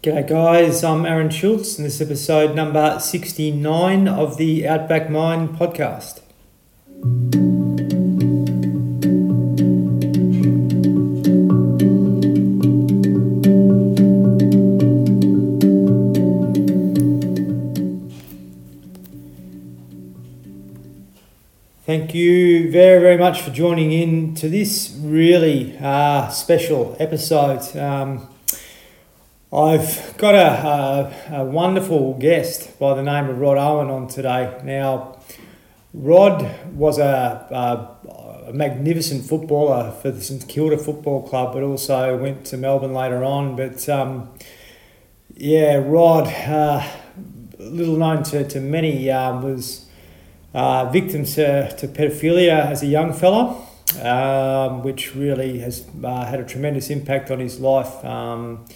G'day guys, I'm Aaron Schultz and this is episode number 69 of the Outback Mind podcast. Thank you very, very much for joining in to this really uh, special episode. Um, I've got a, a, a, wonderful guest by the name of Rod Owen on today. Now, Rod was a, a, a magnificent footballer for the St Kilda Football Club, but also went to Melbourne later on. But um, yeah, Rod, uh, little known to, to many, um, was uh, victim to, to pedophilia as a young fella, um, which really has uh, had a tremendous impact on his life. Um,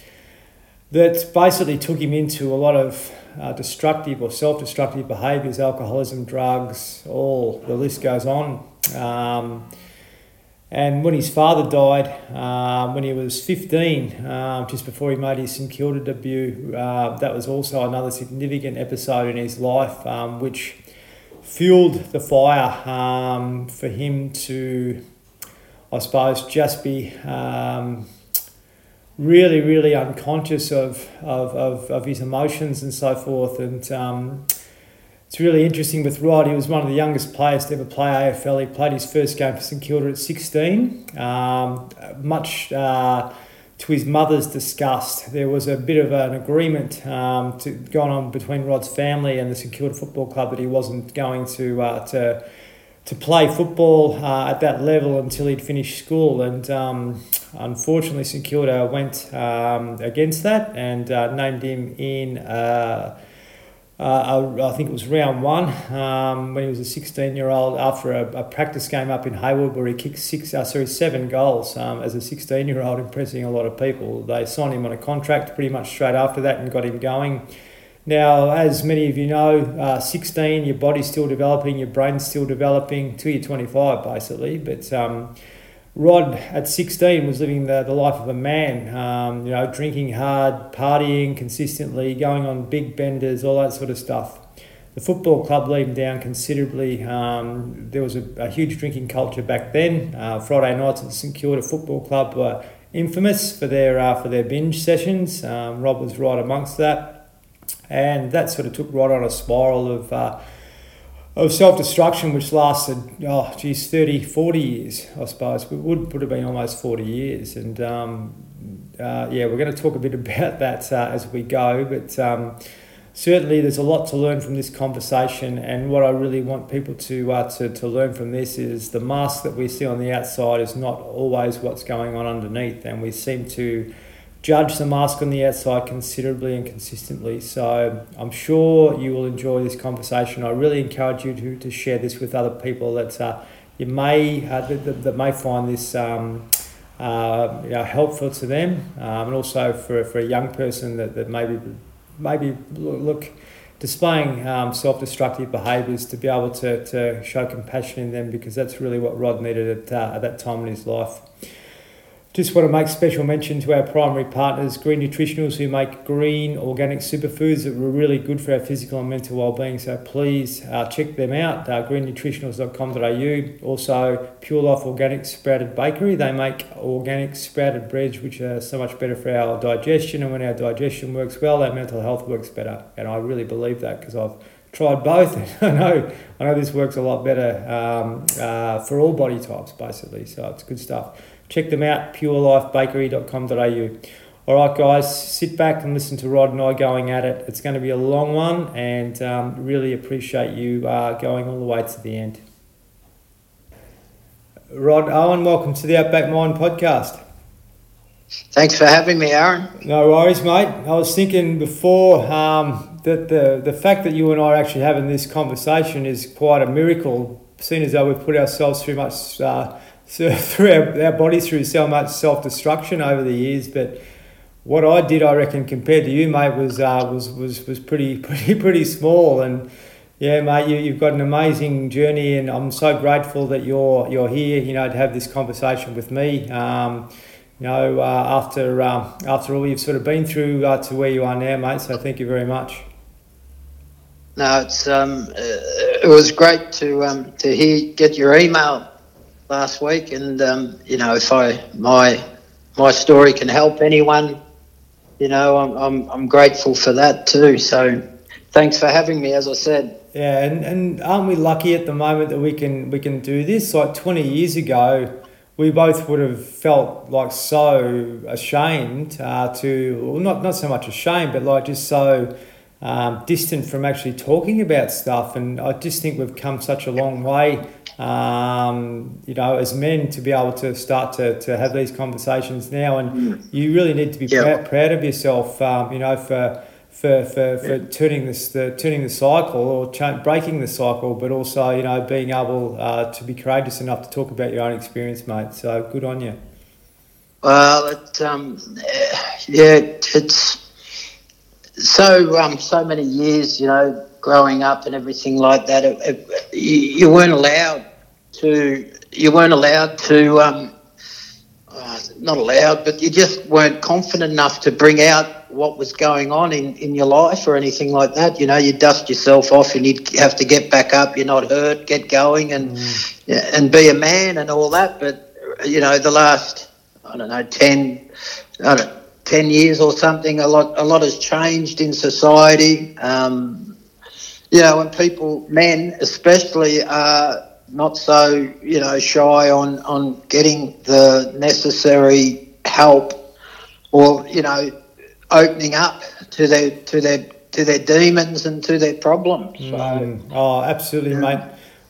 that basically took him into a lot of uh, destructive or self-destructive behaviours, alcoholism, drugs, all the list goes on. Um, and when his father died, uh, when he was 15, uh, just before he made his St Kilda debut, uh, that was also another significant episode in his life, um, which fueled the fire um, for him to, I suppose, just be um, really, really unconscious of, of, of, of his emotions and so forth. And um, it's really interesting with Rod. He was one of the youngest players to ever play AFL. He played his first game for St Kilda at 16. Um, much uh, to his mother's disgust, there was a bit of an agreement um, to, going on between Rod's family and the St Kilda Football Club that he wasn't going to uh, to to play football uh, at that level until he'd finished school. And um, unfortunately, St Kilda went um, against that and uh, named him in. Uh, uh, I think it was round one um, when he was a 16 year old after a, a, practice game up in Haywood where he kicked six, uh, sorry, seven goals um, as a 16 year old, impressing a lot of people. They signed him on a contract pretty much straight after that and got him going. Now, as many of you know, uh, 16, your body's still developing, your brain's still developing till you're 25, basically. But um, Rod at 16 was living the, the life of a man, um, you know, drinking hard, partying consistently, going on big benders, all that sort of stuff. The football club let him down considerably. Um, there was a, a, huge drinking culture back then. Uh, Friday nights at St Kilda Football Club were infamous for their, uh, for their binge sessions. Um, Rob was right amongst that and that sort of took Rod on a spiral of uh, of self destruction, which lasted oh geez 30, 40 years, I suppose. It would would have been almost forty years, and um, uh, yeah, we're going to talk a bit about that uh, as we go, but. Um, certainly, there's a lot to learn from this conversation, and what I really want people to, uh, to to learn from this is the mask that we see on the outside is not always what's going on underneath, and we seem to judge the mask on the outside considerably and consistently. So I'm sure you will enjoy this conversation. I really encourage you to, to share this with other people that uh, you may uh, that, that, may find this um, uh, you know, helpful to them, um, and also for, for a young person that, that maybe maybe look displaying um, self-destructive behaviours to be able to, to show compassion in them because that's really what Rod needed at, uh, at that time in his life. Just want to make special mention to our primary partners, Green Nutritionals, who make green organic superfoods that were really good for our physical and mental well-being. So please uh, check them out, uh, greennutritionals.com.au. Also, Pure Life Organic Sprouted Bakery. They make organic sprouted breads, which are so much better for our digestion. And when our digestion works well, our mental health works better. And I really believe that because I've tried both. I know I know this works a lot better um, uh, for all body types, basically. So it's good stuff. Check them out, purelifebakery.com.au. All right, guys, sit back and listen to Rod and I going at it. It's going to be a long one, and um, really appreciate you uh, going all the way to the end. Rod Owen, welcome to the Outback Mind podcast. Thanks for having me, Aaron. No worries, mate. I was thinking before um, that the, the fact that you and I are actually having this conversation is quite a miracle, seeing as though we've put ourselves through much uh, so through our, our bodies through so much self destruction over the years. But what I did, I reckon, compared to you, mate, was uh, was was was pretty pretty pretty small. And yeah, mate, you, you've got an amazing journey, and I'm so grateful that you're you're here. You know, to have this conversation with me. Um, you know, uh, after um, after all you've sort of been through uh, to where you are now, mate. So thank you very much. No, it's um, uh, it was great to um, to hear get your email last week, and um, you know, if I my my story can help anyone, you know, I'm I'm, I'm grateful for that too. So thanks for having me. As I said. Yeah, and, and aren't we lucky at the moment that we can we can do this? Like twenty years ago, we both would have felt like so ashamed uh, to, well, not not so much ashamed, but like just so um, distant from actually talking about stuff. And I just think we've come such a long way, um, you know, as men to be able to start to, to have these conversations now. And you really need to be Yeah. proud, proud of yourself, um, you know, for for, for, for turning this the turning the cycle or breaking the cycle, but also you know being able uh, to be courageous enough to talk about your own experience, mate. So good on you. Well, it, um, yeah, it's so um, so many years, you know, growing up and everything like that. It, it, you, weren't allowed to. You weren't allowed to. Um, uh, not allowed, but you just weren't confident enough to bring out what was going on in, in your life or anything like that. You know, you dust yourself off and you'd have to get back up. You're not hurt, get going, and yeah, and be a man and all that. But you know, the last I don't know ten, I don't, ten years or something, a lot a lot has changed in society. Um, you know, when people, men especially, are not so you know shy on on getting the necessary help, or you know, opening up to their to their to their demons and to their problems. So, Mm. Oh, absolutely, mate.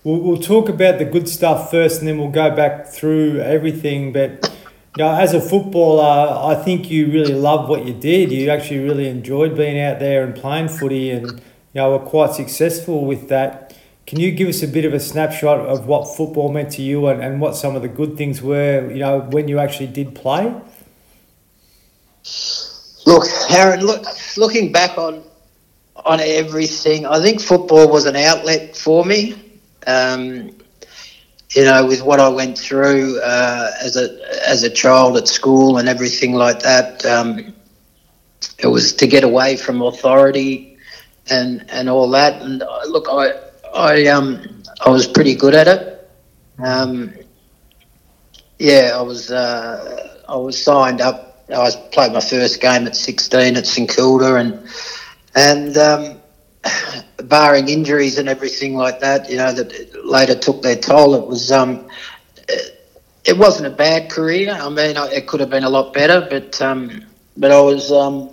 We'll, we'll talk about the good stuff first, and then we'll go back through everything. But you know, as a footballer, I think you really loved what you did. You actually really enjoyed being out there and playing footy, and you know, were quite successful with that. Can you give us a bit of a snapshot of what football meant to you and, and what some of the good things were, you know, when you actually did play? Look, Aaron, look, looking back on on everything, I think football was an outlet for me. Um, you know, with what I went through uh, as a as a child at school and everything like that, um, it was to get away from authority and and all that. And uh, look, I I um I was pretty good at it. Um, yeah, I was uh, I was signed up. I was played my first game at 16 at St Kilda, and and um, barring injuries and everything like that, you know, that later took their toll. It was um, it wasn't a bad career. I mean, it could have been a lot better, but um, but I was um,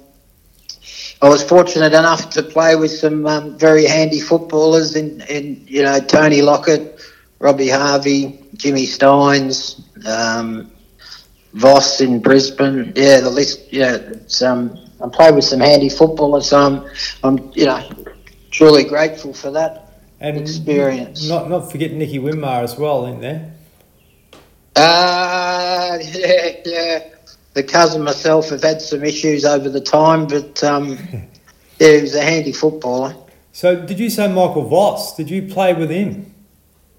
I was fortunate enough to play with some um, very handy footballers in, in you know Tony Lockett, Robbie Harvey, Jimmy Steins, um, Voss in Brisbane. Yeah, the list. Yeah, it's um, I played with some handy footballers. So I'm, I'm you know truly grateful for that. And Experience. Not not forget Nicky Winmar as well in there. Uh, yeah, yeah. The cousin myself have had some issues over the time, but um, yeah, he was a handy footballer. So did you say Michael Voss? Did you play with him?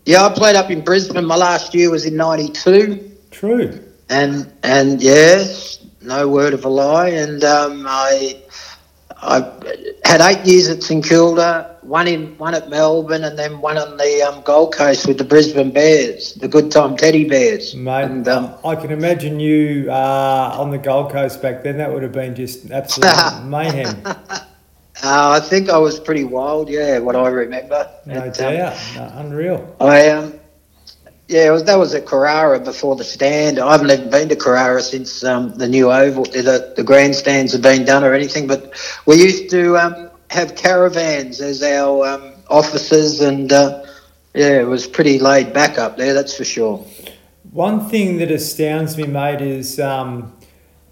Yeah, I played up in Brisbane. My last year was in '92, True. and and yes, no word of a lie. And um, I I had eight years at St Kilda, one in one at Melbourne, and then one on the um, Gold Coast with the Brisbane Bears, the Good Time Teddy Bears. Mate, And um, I can imagine you uh, on the Gold Coast back then. That would have been just absolute mayhem. uh, I think I was pretty wild. Yeah, what I remember. No And, um, doubt. No, unreal. I um, yeah, it was, that was at Carrara before the stand. I haven't even been to Carrara since um, the new oval, the, the grandstands have been done or anything. But we used to um, have caravans as our um, officers, and uh, yeah, it was pretty laid back up there. That's for sure. One thing that astounds me, mate, is um,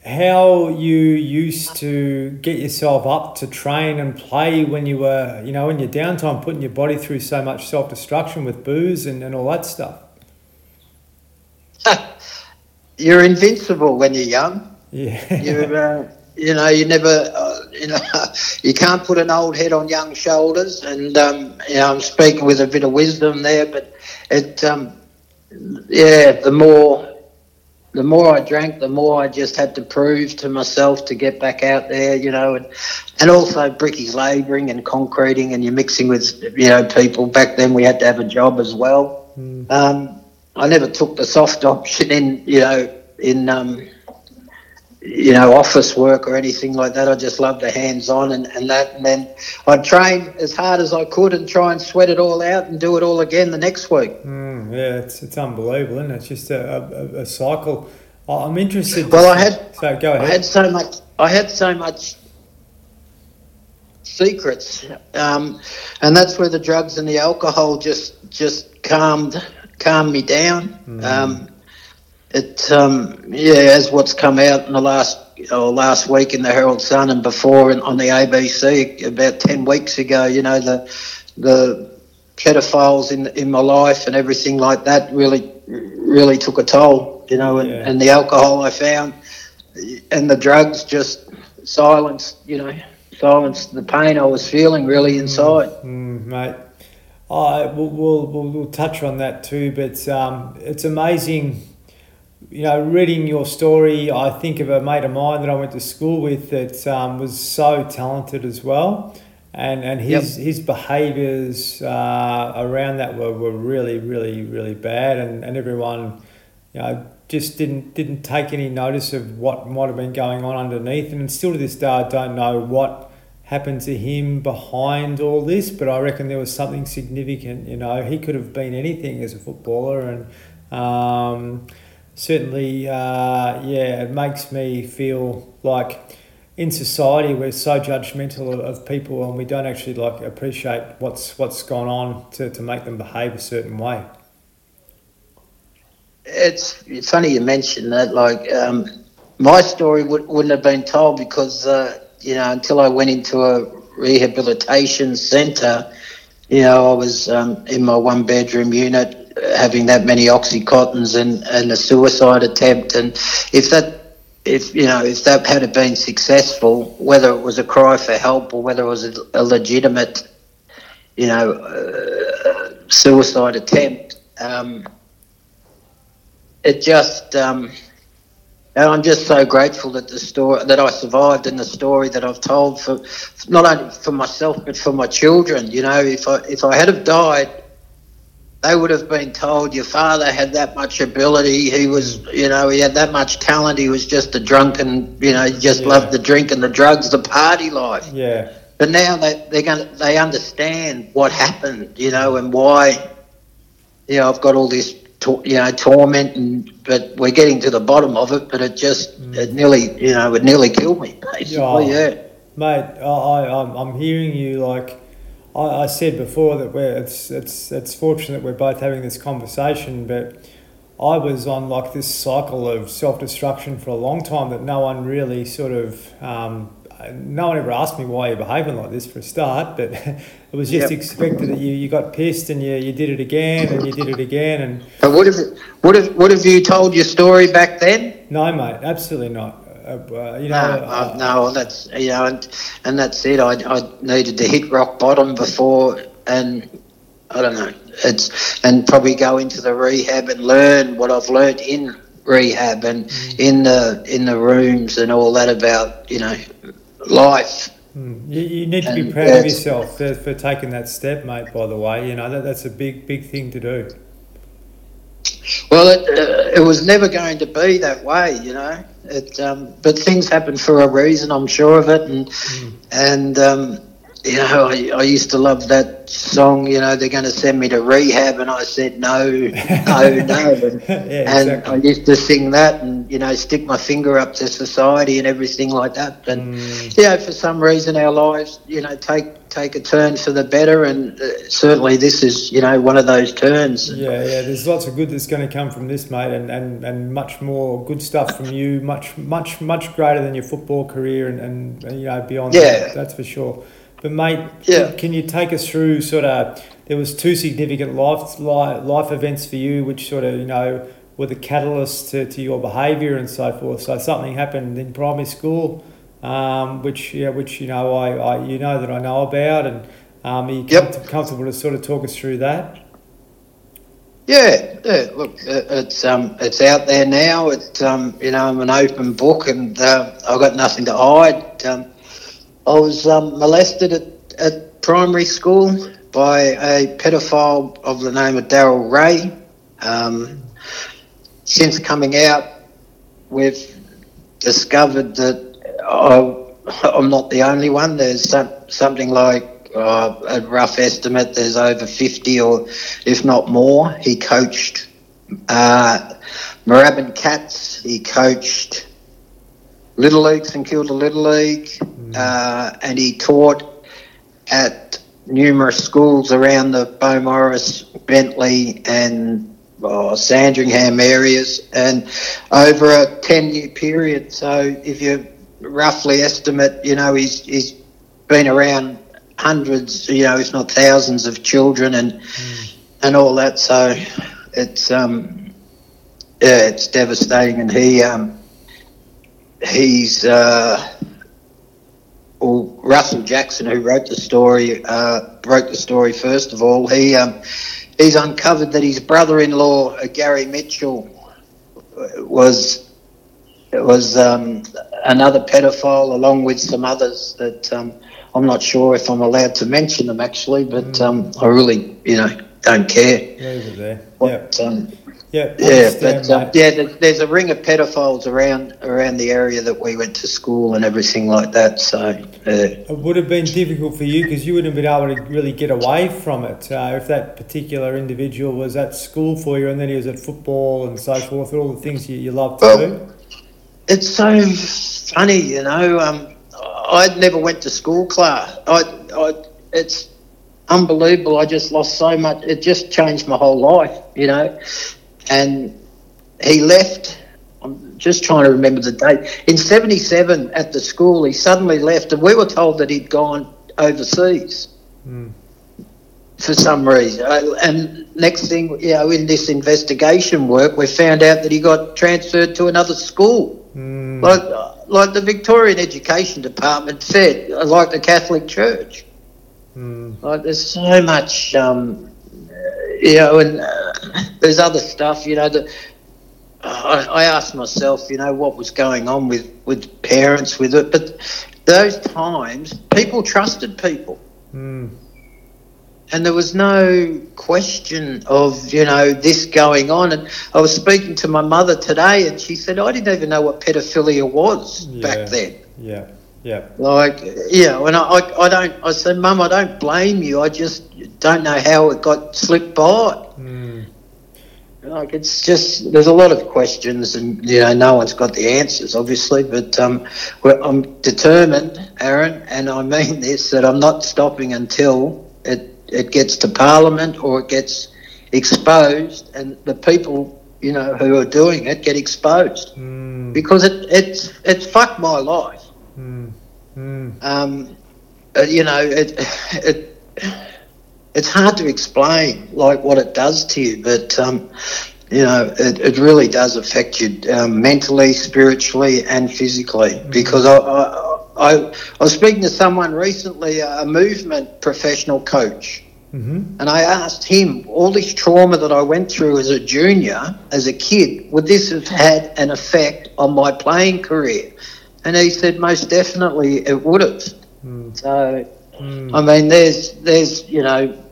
how you used to get yourself up to train and play when you were, you know, in your downtime, putting your body through so much self destruction with booze and, and all that stuff. You're invincible when you're young. Yeah. You uh, you know you never uh, you know you can't put an old head on young shoulders. And um, you know I'm speaking with a bit of wisdom there, but it um, yeah the more the more I drank, the more I just had to prove to myself to get back out there, you know, and and also brickies labouring and concreting, and you're mixing with you know people. Back then, we had to have a job as well. Mm. Um, I never took the soft option in, you know, in um, you know, office work or anything like that. I just loved the hands on and, and that. And then I'd train as hard as I could and try and sweat it all out and do it all again the next week. Mm, yeah, it's, it's unbelievable, isn't it? It's just a, a, a cycle. I'm interested. Well, I had so go ahead. I had so much. I had so much secrets, um, and that's where the drugs and the alcohol just just calmed calmed me down. Mm. Um, it um, yeah, as what's come out in the last or last week in the Herald Sun and before on the ABC about ten weeks ago, you know the the pedophiles in in my life and everything like that really really took a toll, you know, and, yeah. and the alcohol I found and the drugs just silenced, you know, silenced the pain I was feeling really mm, inside. Mm, mm, mate. I we'll, we'll, we'll, touch on that too, but um, it's amazing you know, reading your story, I think of a mate of mine that I went to school with that um, was so talented as well. And, and his, yep. his behaviours uh, around that were, were really, really, really bad. And, and everyone, you know, just didn't didn't take any notice of what might have been going on underneath. And still to this day, I don't know what happened to him behind all this, but I reckon there was something significant. You know, he could have been anything as a footballer, and um, certainly, uh, yeah, it makes me feel like in society we're so judgmental of, people and we don't actually like appreciate what's what's gone on to, to make them behave a certain way. It's, it's funny you mentioned that. Like um, my story would, wouldn't have been told because uh, you know until I went into a rehabilitation centre, you know I was um, in my one bedroom unit having that many oxycontins and, and a suicide attempt. And if that, if you know, if that had been successful, whether it was a cry for help or whether it was a, a legitimate, you know, uh, suicide attempt, um, it just. Um, and I'm just so grateful that the story that I survived and the story that I've told for not only for myself but for my children. You know, if I if I had have died they would have been told your father had that much ability. He was, you know, he had that much talent. He was just a drunken, you know, he just yeah. loved the drink and the drugs, the party life. Yeah. But now they they're going they understand what happened, you know, and why. You know, I've got all this, to, you know, torment, and but we're getting to the bottom of it. But it just mm. it nearly, you know, it nearly killed me. Basically, oh, yeah. Mate, I, I I'm hearing you like I, I said before that we're it's it's it's fortunate we're both having this conversation, but I was on like this cycle of self destruction for a long time that no one really sort of um, no one ever asked me why you're behaving like this for a start, but it was just yep. expected that you, you got pissed and you, you did it again and you did it again and. But would have would have would have you told your story back then? No, mate, absolutely not. Uh, you know, no, uh, no, that's you know, and and that's it. I, I needed to hit rock bottom before, and I don't know. It's and probably go into the rehab and learn what I've learned in rehab and mm. in the in the rooms and all that about you know life. Mm. You, you, need to and be proud of yourself for, for taking that step, mate. By the way, you know that, that's a big big thing to do. Well, it, uh, it was never going to be that way, you know. It, um, but things happen for a reason, I'm sure of it, and mm. and um, you know, I, I used to love that song. You know, they're going to send me to rehab, and I said no, no, no, and, yeah, and I used to sing that, and you know, stick my finger up to society and everything like that. And mm. you know, for some reason, our lives, you know, take take a turn for the better, and uh, certainly this is you know one of those turns. Yeah, yeah. There's lots of good that's going to come from this, mate, and, and, and much more good stuff from you. Much much much greater than your football career, and, and you know beyond. Yeah, that, that's for sure. But mate, yeah. can you take us through sort of? There was two significant life life events for you, which sort of you know were the catalyst to, to your behaviour and so forth. So something happened in primary school um, which yeah, which you know I, I you know that I know about, and um, are you yep. comfortable to sort of talk us through that? Yeah, yeah. Look, it's um, it's out there now. It's um, you know, I'm an open book, and uh, I've got nothing to hide. Um, I was um, molested at, at primary school by a pedophile of the name of Darrell Ray. Um, since coming out, we've discovered that I, I'm not the only one. There's some, something like uh, a rough estimate, there's over 50 or if not more. He coached uh, Cats, he coached Little League, St Kilda Little League. Uh, and he taught at numerous schools around the Beaumaris, Bentleigh, and uh, Sandringham areas, and over a 10 year period. So if you roughly estimate, you know, he's, he's been around hundreds, you know, if not thousands of children and mm. and all that. So it's um, yeah, it's devastating. And he um, he's uh, well, Russell Jackson, who wrote the story, uh, wrote the story first of all. He um, he's uncovered that his brother-in-law uh, Gary Mitchell was was um, another pedophile, along with some others that um, I'm not sure if I'm allowed to mention them actually, but mm. um, I really, you know, don't care. Leave it there. What, um, yeah, yeah, but um, yeah, there's a ring of pedophiles around around the area that we went to school and everything like that. So uh, it would have been difficult for you because you wouldn't have been able to really get away from it uh, if that particular individual was at school for you and then he was at football and so forth, all the things you, you love to well, do. It's so funny, you know. Um, I never went to school class. I, I, it's unbelievable. I just lost so much. It just changed my whole life, you know. And he left. I'm just trying to remember the date. In '77, at the school, he suddenly left, and we were told that he'd gone overseas mm. for some reason. Uh, and next thing, you know, in this investigation work, we found out that he got transferred to another school. Mm. Like, like the Victorian Education Department said, like the Catholic Church. Mm. Like there's so much, um, you know, and uh, there's other stuff, you know. That uh, I, I asked myself, you know, what was going on with with parents with it, but those times people trusted people. Mm and there was no question of you know this going on and i was speaking to my mother today and she said i didn't even know what pedophilia was yeah, back then yeah yeah like yeah and I, I, I don't i said mum i don't blame you i just don't know how it got slipped by mm. like it's just there's a lot of questions and you know no one's got the answers obviously but um, i'm determined aaron and i mean this that i'm not stopping until it it gets to Parliament or it gets exposed, and the people you know who are doing it get exposed mm. because it it's it's fucked my life. Mm. Mm. Um, uh, you know it it it's hard to explain like what it does to you, but um, you know it, it really does affect you um, mentally, spiritually, and physically hmm. because I, I I, I was speaking to someone recently, a movement professional coach, mm-hmm. and I asked him all this trauma that I went through as a junior, as a kid, would this have had an effect on my playing career? And he said, most definitely it would have. Mm. So, mm. I mean, there's, there's, you know,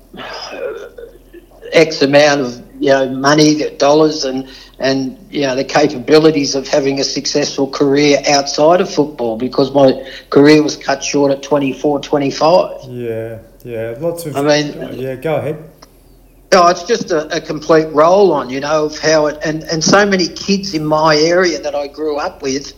X amount of, you know, money, dollars, and and you know the capabilities of having a successful career outside of football because my career was cut short at 24 25 yeah yeah lots of i mean yeah go ahead Oh, it's just a, a complete roll on, you know, of how it and, and so many kids in my area that I grew up with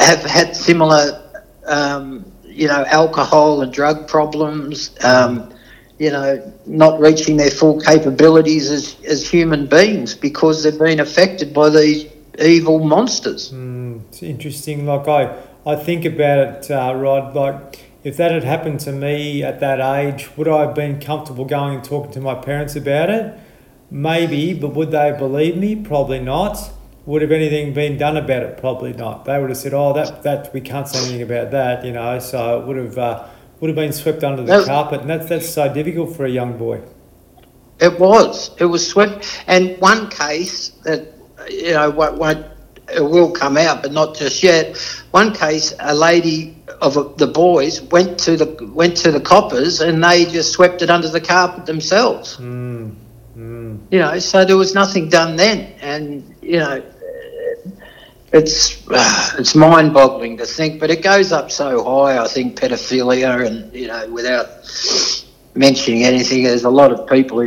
have had similar, um, you know, alcohol and drug problems. Um, you know, not reaching their full capabilities as, as human beings because they've been affected by these evil monsters. Mm, it's interesting. Like I, I think about it, uh, Rod. Like if that had happened to me at that age, would I have been comfortable going and talking to my parents about it? Maybe, but would they believe me? Probably not. Would have anything been done about it? Probably not. They would have said, "Oh, that that we can't say anything about that," you know. So it would have. Uh, would have been swept under the carpet, and that's that's so difficult for a young boy. It was. It was swept. And one case that you know won't, won't it will come out, but not just yet. One case, a lady of the boys went to the went to the coppers, and they just swept it under the carpet themselves. Mm, mm. You know, so there was nothing done then, and you know, it's uh, it's mind-boggling to think, but it goes up so high. I think pedophilia, and you know, without mentioning anything, there's a lot of people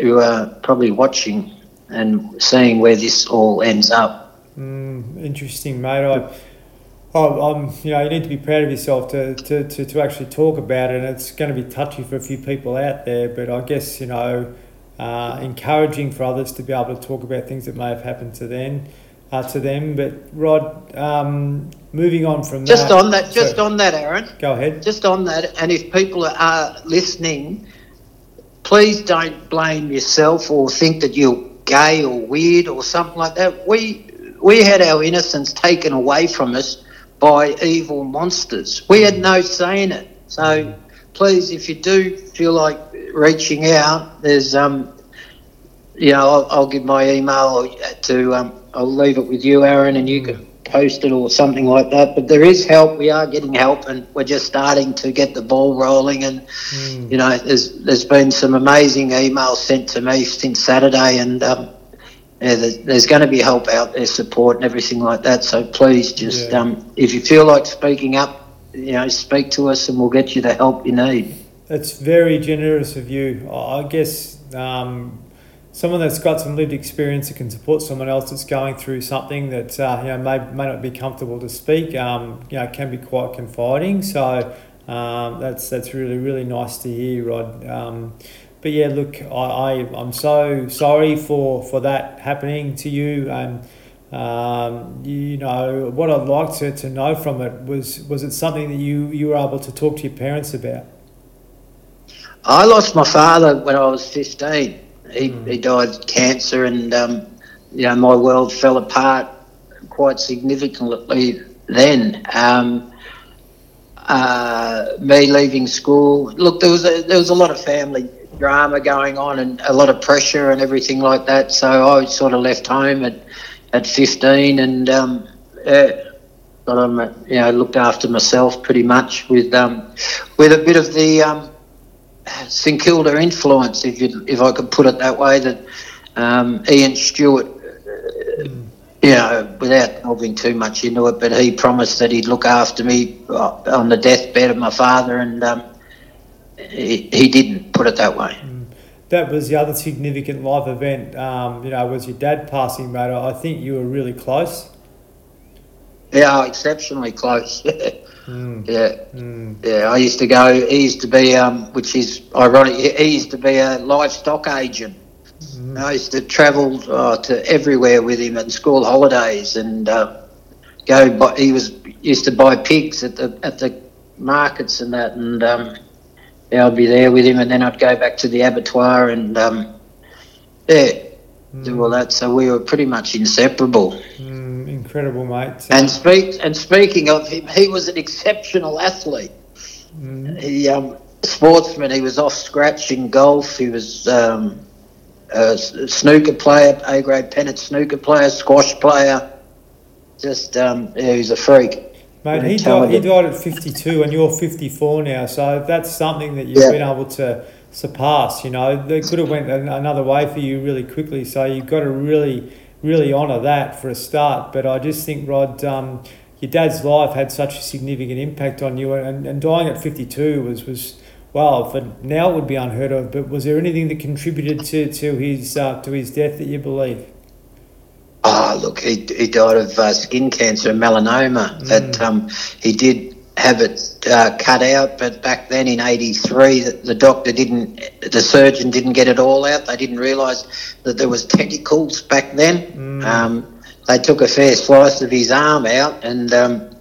who are probably watching and seeing where this all ends up. Mm, interesting, mate. I, I, am you know, you need to be proud of yourself to, to, to, to actually talk about it. And it's going to be touchy for a few people out there, but I guess you know, uh, encouraging for others to be able to talk about things that may have happened to them. Uh, to them, but Rod, um, moving on from just that, on that, just on that, Aaron. Go ahead. Just on that, and if people are listening, please don't blame yourself or think that you're gay or weird or something like that. We we had our innocence taken away from us by evil monsters. We had no say in it. So please, if you do feel like reaching out, there's um, you know, I'll, I'll give my email to um, I'll leave it with you, Aaron, and you can post it or something like that. But there is help. We are getting help, and we're just starting to get the ball rolling. And mm. you know, there's there's been some amazing emails sent to me since Saturday, and um, yeah, there's, there's, going to be help out there, support and everything like that. So please, just yeah. um, if you feel like speaking up, you know, speak to us and we'll get you the help you need. That's very generous of you. I guess um, someone that's got some lived experience that can support someone else that's going through something that uh, you know may, may not be comfortable to speak. Um, you know, can be quite confiding. So um, that's that's really really nice to hear, Rod. Um, but yeah, look, I, I I'm so sorry for for that happening to you, and um, you know what I'd like to, to know from it was was it something that you you were able to talk to your parents about? I lost my father when I was fifteen. He mm. he died of cancer, and um, you know my world fell apart quite significantly then. Um, uh, me leaving school. Look, there was a, there was a lot of family drama going on and a lot of pressure and everything like that. So I sort of left home at at 15 and um, yeah, got on, you know, looked after myself pretty much with um, with a bit of the um, St Kilda influence, if you if I could put it that way. That um, Ian Stewart. Uh, you know, without delving too much into it, but he promised that he'd look after me uh, on the deathbed of my father, and um, he, he didn't put it that way. Mm. That was the other significant life event. Um, you know, was your dad passing, mate? I think you were really close. Yeah, exceptionally close. mm. Yeah, mm. yeah. I used to go. He used to be, um, which is ironic. He used to be a livestock agent. Mm. I used to travel uh, to everywhere with him at school holidays and uh, go. Buy, he was used to buy pigs at the at the markets and that, and um, yeah, I'd be there with him, and then I'd go back to the abattoir and um, yeah, mm. do all that. So we were pretty much inseparable. Incredible, mate. And speak and speaking of him, he was an exceptional athlete. Mm. He um, sportsman. He was off scratch in golf. He was um, a snooker player, A grade pennant snooker player, squash player. Just um, yeah, he was a freak. Mate, he died, he died at 52 and you're 54 now, so that's something that you've yeah. been able to surpass. You know, they could have went another way for you really quickly, so you've got to really, really honour that for a start. But I just think, Rod, um, your dad's life had such a significant impact on you, and, and dying at 52 was, was well, for now it would be unheard of. But was there anything that contributed to, to his uh, to his death that you believe? Oh, look, he, he died of uh, skin cancer and melanoma. Mm. That um, he did have it uh, cut out, but back then in '83, the, the, doctor didn't, the surgeon didn't get it all out. They didn't realise that there was tentacles back then. Mm. Um, they took a fair slice of his arm out, and um,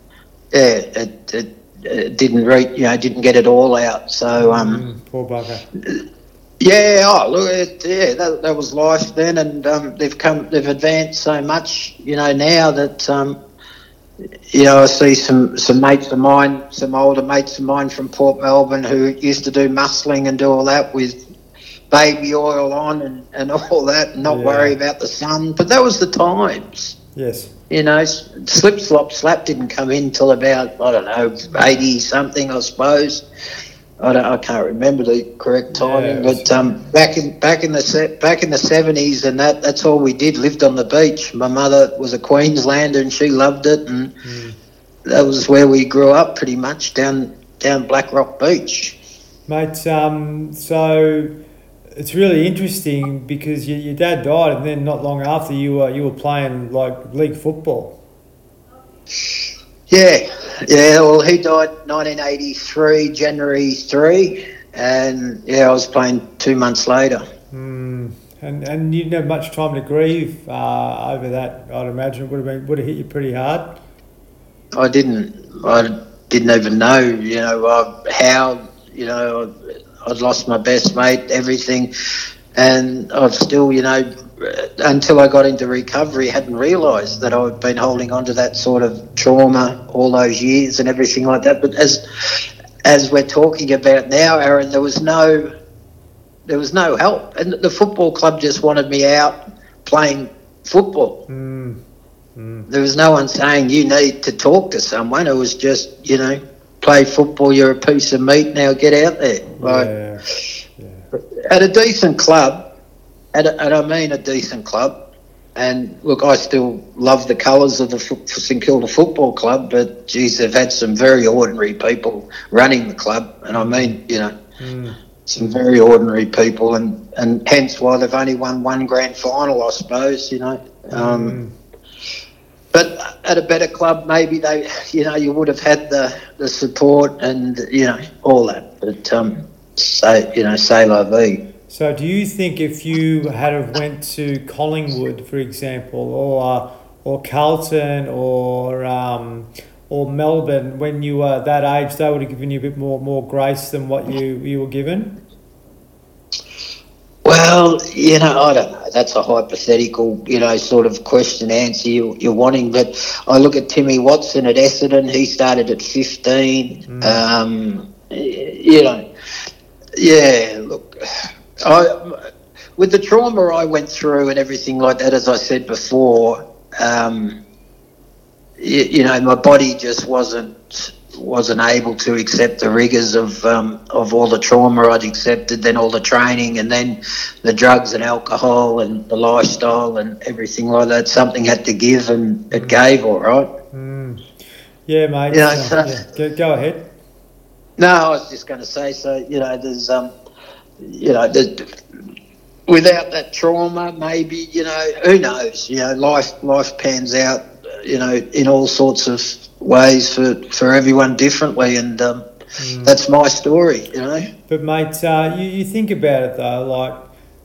yeah, it, it, it, didn't reach, you know, didn't get it all out. So um, mm, poor bugger. Yeah, oh look, it, yeah, that, that was life then, and um, they've come, they've advanced so much, you know, now that um, you know I see some some mates of mine, some older mates of mine from Port Melbourne who used to do muscling and do all that with baby oil on and, and all that, and not Yeah. worry about the sun. But that was the times. Yes. You know, slip, slop, slap didn't come in till about I don't know eighty something, I suppose. I, don't, I can't remember the correct timing, Yeah. but um, back in back in the se- back in the seventies, and that that's all we did. Lived on the beach. My mother was a Queenslander, and she loved it, and Mm. that was where we grew up, pretty much down down Black Rock Beach. Mate, um, so it's really interesting because your, your dad died, and then not long after you were you were playing like league football. Yeah, yeah. Well, he died 1983, January three, and yeah, I was playing two months later. Mm. And and you didn't have much time to grieve uh, over that. I'd imagine it would have been would have hit you pretty hard. I didn't. I didn't even know. You know uh, how. You know, I'd lost my best mate, everything, and I've still, you know, until I got into recovery, hadn't realised that I'd been holding on to that sort of trauma all those years and everything like that. But as as we're talking about now, Aaron, there was no there was no help, and the football club just wanted me out playing football Mm. Mm. there was no one saying you need to talk to someone. It was just, you know, play football, you're a piece of meat, now get out there. Like, Yeah. Yeah. At a decent club, at a, and I mean a decent club, and look, I still love the colours of the St Kilda Football Club, but geez, they've had some very ordinary people running the club, and I mean, you know, Mm. some very ordinary people, and, and hence why they've only won one grand final, I suppose, you know. Um, Mm. but at a better club, maybe they, you know, you would have had the, the support and you know all that. But um, say, you know, say la vie. So, do you think if you had have went to Collingwood, for example, or uh, or Carlton, or um, or Melbourne, when you were that age, they would have given you a bit more more grace than what you you were given? Well, you know, I don't know. That's a hypothetical, you know, sort of question answer you, you're wanting. But I look at Timmy Watson at Essendon. He started at 15. Mm. Um, you know, yeah. Look, I with the trauma I went through and everything like that, as I said before, um, you, you know, my body just wasn't wasn't able to accept the rigors of um, of all the trauma I'd accepted, then all the training, and then the drugs and alcohol and the lifestyle and everything like that. Something had to give, and it gave. All right. Mm. Yeah, mate. Yeah, uh, so- yeah. Go, go ahead. No, I was just going to say. So you know, there's um, you know, the, without that trauma, maybe you know, who knows? You know, life life pans out. You know, in all sorts of ways for for everyone differently, and um, Mm. that's my story. You know. But mate, uh, you, you think about it though, like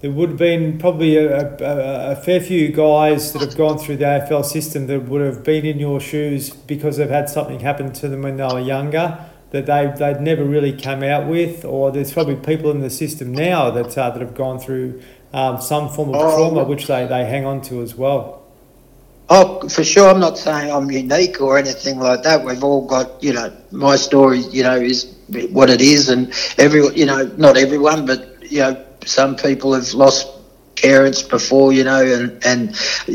there would have been probably a, a, a fair few guys that have gone through the AFL system that would have been in your shoes because they've had something happen to them when they were younger that they they'd never really come out with, or there's probably people in the system now that uh, that have gone through um, some form of Oh, trauma which they, they hang on to as well. Oh, for sure. I'm not saying I'm unique or anything like that. We've all got, you know, my story, you know, is what it is, and every, you know, not everyone, but you know, some people have lost parents before, you know, and and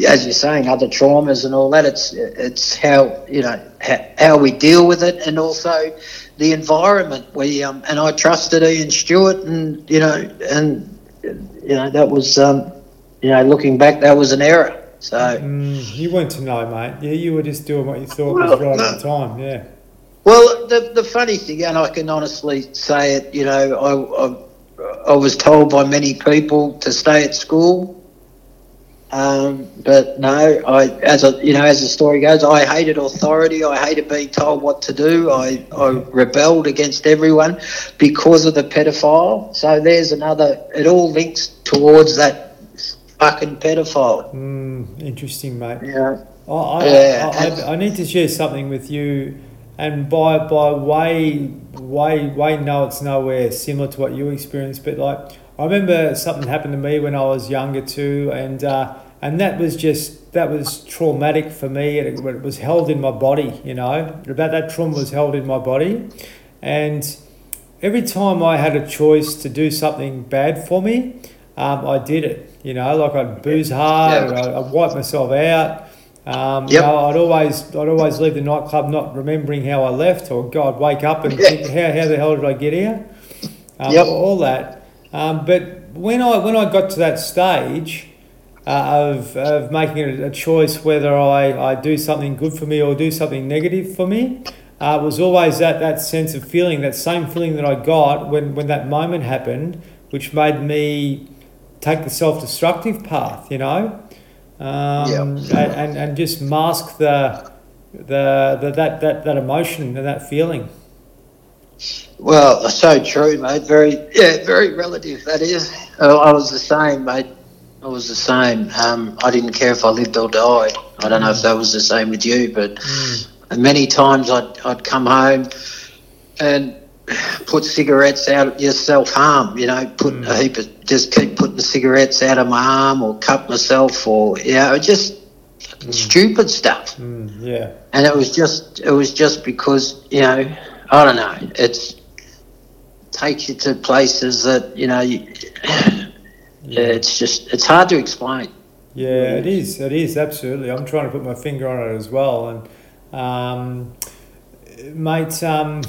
as you're saying, other traumas and all that. It's it's how you know how, how we deal with it, and also the environment. We um, and I trusted Ian Stewart, and you know, and you know that was um, you know, looking back, that was an error. So. Mm, you weren't to know, mate. Yeah, you were just doing what you thought Well, was right no. at the time. Yeah. Well, the the funny thing, and I can honestly say it, you know, I, I, I was told by many people to stay at school, um, but no, I as a, you know, as the story goes, I hated authority. I hated being told what to do. I, I rebelled against everyone because of the pedophile. So there's another. It all links towards that fucking pedophile. Mm, interesting, mate. Yeah. I, I, Yeah, I, I, I need to share something with you, and by by way way way no, it's nowhere similar to what you experienced. But like I remember something happened to me when I was younger too, and uh, and that was just that was traumatic for me. and It, it was held in my body, you know. About that trauma was held in my body, and every time I had a choice to do something bad for me, um, I did it. You know, like I'd booze hard, Yeah. I'd, I'd wipe myself out. Um, you know, I'd always, I'd always leave the nightclub not remembering how I left, or God, wake up and Yeah. think, how, how the hell did I get here? Um, Yep. All that. Um, but when I when I got to that stage uh, of, of making a, a choice whether I, I do something good for me or do something negative for me, uh, was always that, that sense of feeling, that same feeling that I got when, when that moment happened, which made me take the self destructive path, you know, um, Yeah. and, and, and just mask the, the, the that, that, that emotion and that feeling. Well, so true, mate. Very, yeah, very relative. That is. Uh, I was the same, mate. I was the same. Um, I didn't care if I lived or died. I don't know if that was the same with you, but many times I'd, I'd come home and put cigarettes out, just self harm. You know, put a heap of just keep putting cigarettes out of my arm or cut myself or you know, just fucking stupid stuff Mm, yeah. and it was just it was just because you know I don't know it's takes you to places that you know you, it's just it's hard to explain. Yeah, it is. It is absolutely. I'm trying to put my finger on it as well. And, um, mate, um,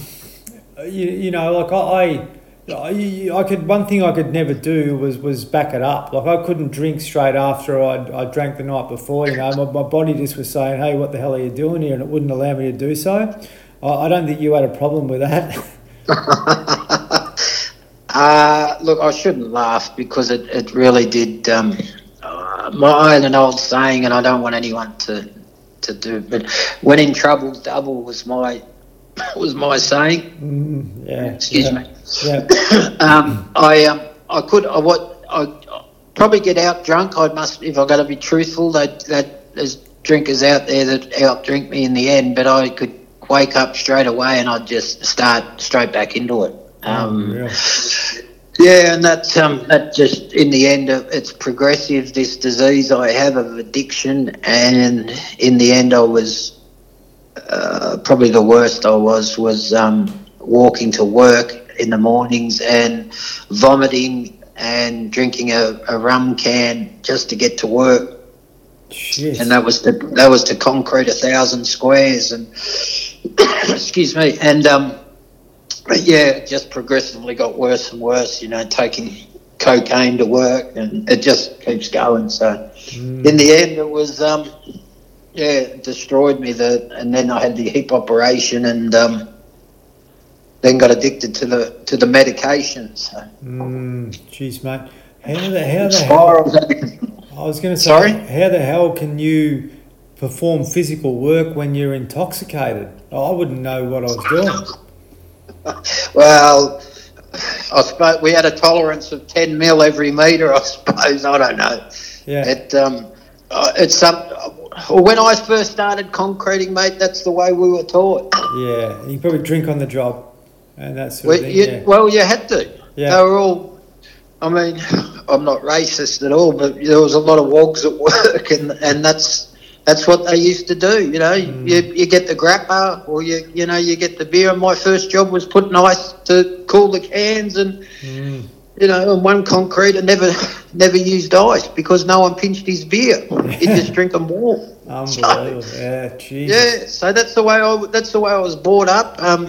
you, you know, like I, I, I could. One thing I could never do was was back it up. Like I couldn't drink straight after I I drank the night before. You know, my, my body just was saying, "Hey, what the hell are you doing here?" And it wouldn't allow me to do so. I, I don't think you had a problem with that. Uh, look, I shouldn't laugh because it, it really did. Um, uh, my, I had an old saying, and I don't want anyone to to do, but when in trouble, double was my was my saying. Mm, yeah. Excuse yeah, me. Yeah. um, I um, I could I what I probably get out drunk. I must if I got to be truthful. That that there's drinkers out there that out drink me in the end, but I could wake up straight away and I'd just start straight back into it. Um, Unreal. yeah, and that's um, that just in the end, uh, it's progressive. This disease I have of addiction, and in the end, I was uh, probably the worst. I was was um, walking to work in the mornings and vomiting and drinking a, a rum can just to get to work, Shit. and that was to that was to concrete a thousand squares, and excuse me, and um, yeah, it just progressively got worse and worse. You know, taking cocaine to work, and it just keeps going. So, Mm. in the end, it was um, yeah, it destroyed me. The and then I had the hip operation, and um, then got addicted to the to the medication. So, Mm, jeez, mate. How the how the hell? I was going to say, Sorry? how the hell can you perform physical work when you're intoxicated? I wouldn't know what I was doing. Well, I suppose we had a tolerance of ten mil every metre. I suppose I don't know. Yeah. It um, uh, it's some. Well, when I first started concreting, mate, that's the way we were taught. Yeah. You probably drink on the job and that sort Well, of thing. you, yeah. well, you had to. Yeah. They were all. I mean, I'm not racist at all, but there was a lot of wogs at work, and and that's that's what they used to do. You know, Mm. you, you get the grappa, or you you know you get the beer. And my first job was putting ice to cool the cans, and Mm, you know, and one concrete and never never used ice because no one pinched his beer. He'd just drink them warm. unbelievable. yeah, jeez. Yeah, so that's the way I that's the way I was brought up. Um,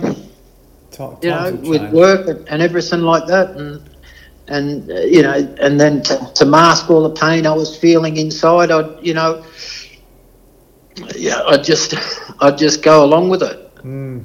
Ti- you know, with changed. work and, and everything like that, and and uh, you know, and then to, to mask all the pain I was feeling inside, I'd you know, yeah, I just I just go along with it. Mm,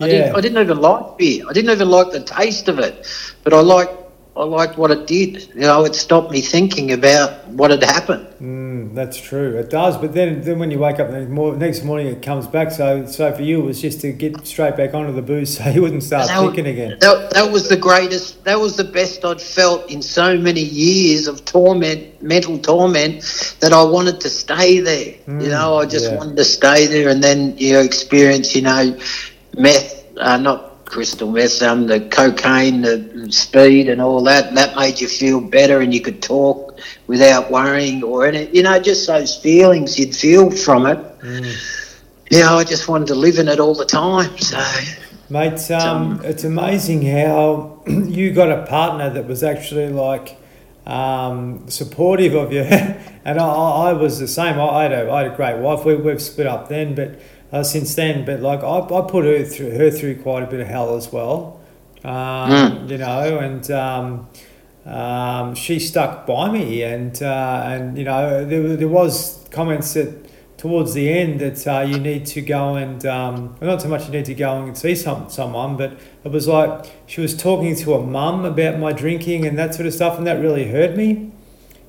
I yeah. didn't I didn't even like beer. I didn't even like the taste of it, but I liked I liked what it did. You know, it stopped me thinking about what had happened. Mm, that's true. It does, but then, then when you wake up the next morning, it comes back. So, so for you, it was just to get straight back onto the booze, so you wouldn't start That thinking again. That, that was the greatest, that was the best I'd felt in so many years of torment, mental torment, that I wanted to stay there. Mm, you know, I just yeah. wanted to stay there and then you know, experience, you know, meth, uh, not crystal meth, um, the cocaine, the speed and all that. And that made you feel better and you could talk without worrying or any, you know, just those feelings you'd feel from it. Mm, You know, I just wanted to live in it all the time. So, Mate, um, it's amazing how you got a partner that was actually like um, supportive of you, and I, I was the same. I, I, had a, I had a great wife. We, we've split up then, but uh, since then, but like I, I put her through her through quite a bit of hell as well, um, mm. you know, and um, um, she stuck by me, and uh, and you know there, there was comments that towards the end that uh, you need to go and um, not so much you need to go and see some someone, but it was like she was talking to a mum about my drinking and that sort of stuff, and that really hurt me.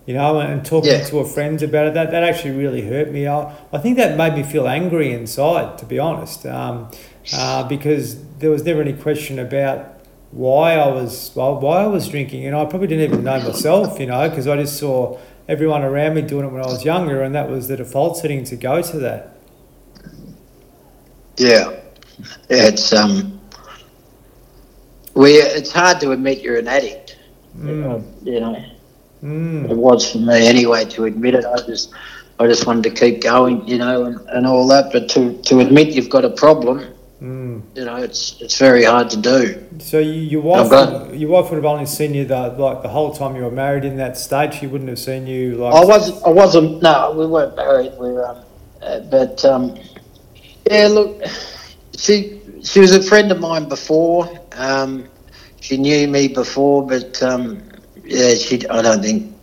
You know, and talking yeah. to her friends about it, that, that actually really hurt me. I, I think that made me feel angry inside, to be honest, um, uh, because there was never any question about why I was well, why I was drinking, and I probably didn't even know myself, you know, because I just saw everyone around me doing it when I was younger, and that was the default setting to go to that. Yeah, it's um, we it's hard to admit you're an addict. Mm. You know, mm. it was for me anyway to admit it. I just I just wanted to keep going, you know, and, and all that. But to to admit you've got a problem, Mm. You know, it's it's very hard to do. So you, your wife, would, your wife would have only seen you the like the whole time you were married in that state. She wouldn't have seen you like. I was I wasn't. No, we weren't married. We were, um, uh, but um, yeah. Look, she she was a friend of mine before. Um, she knew me before, but um, yeah, she. I don't think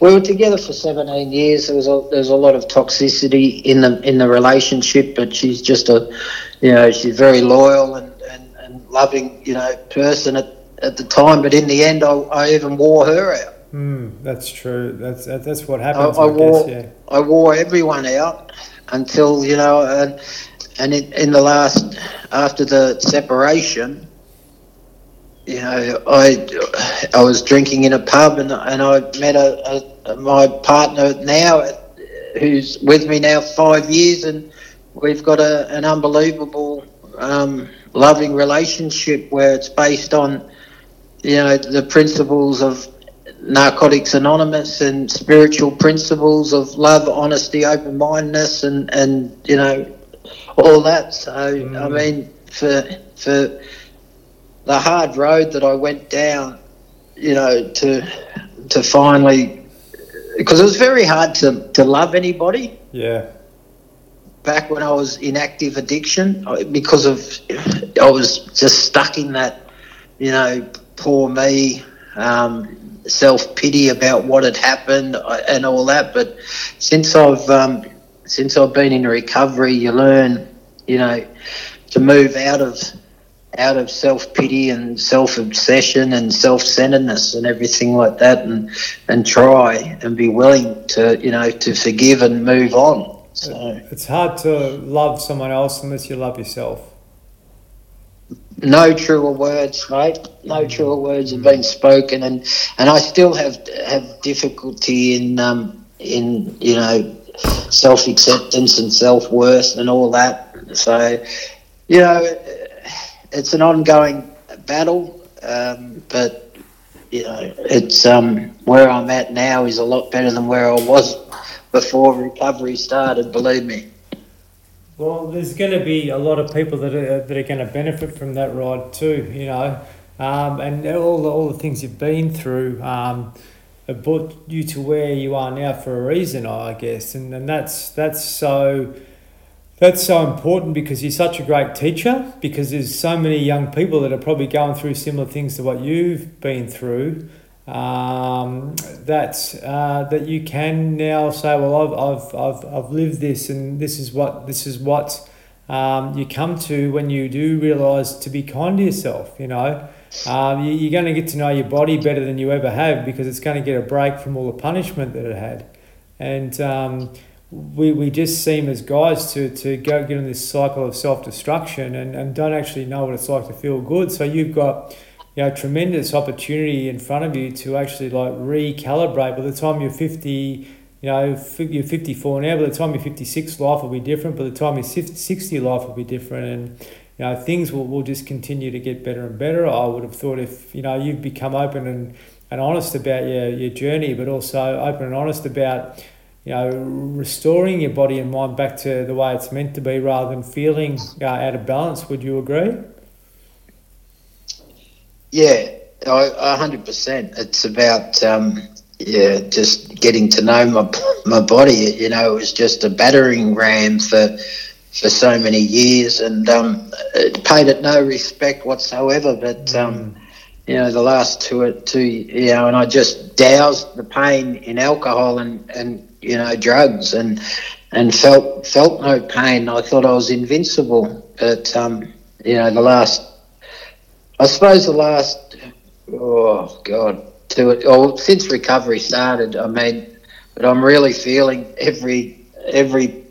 we were together for 17 years. There was a, there was a lot of toxicity in the in the relationship, but she's just a you know, she's very loyal and, and, and loving, you know, person at, at the time. But in the end, I, I even wore her out. Mm, that's true. That's that's what happens. I, I, I wore guess, yeah. I wore everyone out until you know, and and in, in the last after the separation, you know, I I was drinking in a pub and and I met a, a my partner now, who's with me now five years, and we've got a, an unbelievable, um, loving relationship where it's based on, you know, the principles of Narcotics Anonymous and spiritual principles of love, honesty, open mindedness, and, and you know, all that. So, mm. I mean, for, for the hard road that I went down, you know, to, to finally, because it was very hard to, to love anybody. Yeah back when I was in active addiction because of I was just stuck in that, you know, poor me, um, self pity about what had happened uh, and all that. But since I've um, since I've been in recovery, you learn, you know, to move out of out of self pity and self obsession and self centeredness and everything like that, and and try and be willing to you know to forgive and move on. So it's hard to love someone else unless you love yourself. No truer words, mate. No truer words have been spoken, and, and I still have have difficulty in um, in you know self acceptance and self worth and all that. So you know it's an ongoing battle, um, but you know it's um, where I'm at now is a lot better than where I was before recovery started, believe me. Well, there's going to be a lot of people that are, that are going to benefit from that ride too, you know, um, and all the, all the things you've been through um, brought you to where you are now for a reason, I guess, and, and that's that's so that's so important because you're such a great teacher because there's so many young people that are probably going through similar things to what you've been through um, that uh, that you can now say, well, I've, I've, I've, I've lived this, and this is what this is what um, you come to when you do realize to be kind to yourself. You know, um, you, you're going to get to know your body better than you ever have because it's going to get a break from all the punishment that it had, and um, we, we just seem as guys to, to go get in this cycle of self destruction and, and don't actually know what it's like to feel good. So you've got you know, tremendous opportunity in front of you to actually like recalibrate. By the time you're 50, you know, you're 54 now, by the time you're 56, life will be different. By the time you're 60, life will be different. And, you know, things will, will just continue to get better and better. I would have thought if, you know, you've become open and, and honest about your, your journey, but also open and honest about, you know, restoring your body and mind back to the way it's meant to be rather than feeling uh, out of balance. Would you agree? Yeah, a hundred percent. It's about um, yeah, just getting to know my my body. You know, it was just a battering ram for for so many years, and um, it paid it no respect whatsoever. But um, you know, the last two two, you know, and I just doused the pain in alcohol and and you know drugs, and and felt felt no pain. I thought I was invincible, but um, you know, the last, I suppose the last, oh god, to it, or since recovery started, I mean, but I'm really feeling every every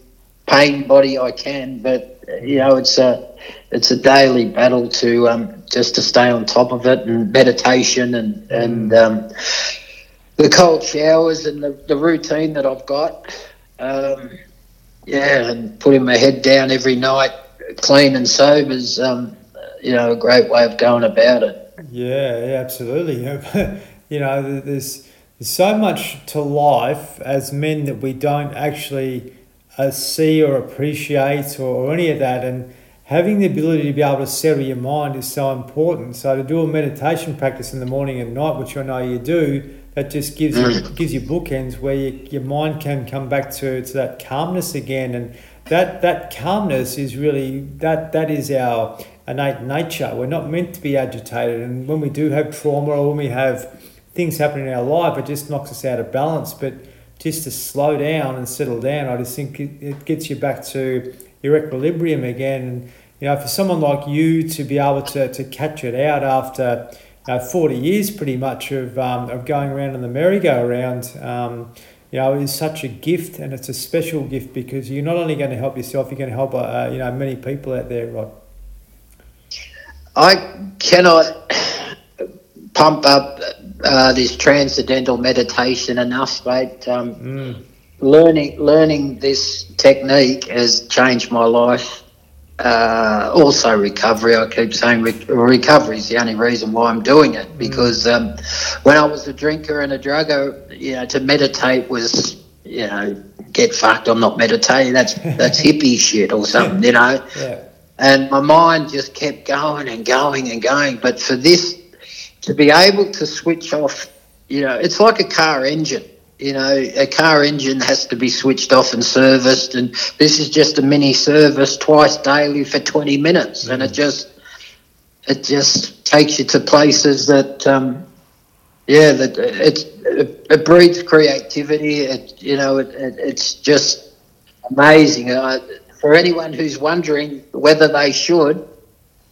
pain body I can. But you know, it's a it's a daily battle to um, just to stay on top of it, and meditation, and and um, the cold showers, and the, the routine that I've got. Um, yeah, and putting my head down every night, clean and sober, is um, you know a great way of going about it. Yeah, yeah absolutely. you know, there's there's so much to life as men that we don't actually uh, see or appreciate or, or any of that, and having the ability to be able to settle your mind is so important. So to do a meditation practice in the morning and night, which I know you do, that just gives you mm. gives you bookends where you, your mind can come back to, to that calmness again, and that that calmness is really that that is our innate nature. We're not meant to be agitated, and when we do have trauma or when we have things happen in our life, it just knocks us out of balance. But just to slow down and settle down, I just think it, it gets you back to your equilibrium again. And, you know, for someone like you to be able to, to catch it out after uh, 40 years pretty much of, um, of going around in the merry-go-round, um, you know, is such a gift and it's a special gift because you're not only going to help yourself, you're going to help, uh, you know, many people out there, Rod. I cannot pump up uh, this transcendental meditation enough, mate. Um, mm. Learning learning this technique has changed my life. Uh, also, recovery. I keep saying re- recovery is the only reason why I'm doing it mm. because um, when I was a drinker and a drugger, you know, to meditate was you know get fucked. I'm not meditating. That's that's hippie shit or something, you know. Yeah. And my mind just kept going and going and going. But for this to be able to switch off, you know, it's like a car engine. You know, a car engine has to be switched off and serviced, and this is just a mini service twice daily for 20 minutes, mm. and it just it just takes you to places that um, yeah that it's it, it, breeds creativity it you know it, it it's just amazing uh, for anyone who's wondering whether they should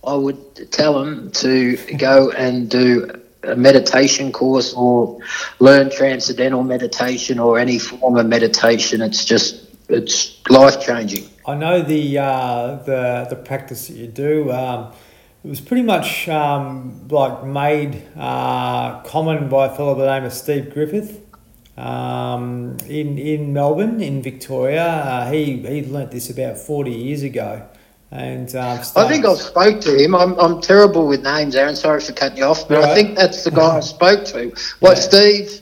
I would tell them to go and do a meditation course or learn transcendental meditation or any form of meditation. It's just it's life changing. I know the uh, the the practice that you do. Um, it was pretty much um, like made uh, common by a fellow by the name of Steve Griffith um, in in Melbourne in Victoria. Uh, he he learnt this about forty years ago. And um, I think I spoke to him. I'm, I'm terrible with names, Aaron. Sorry for cutting you off, but right. I think that's the guy I spoke to. What, yeah. Steve?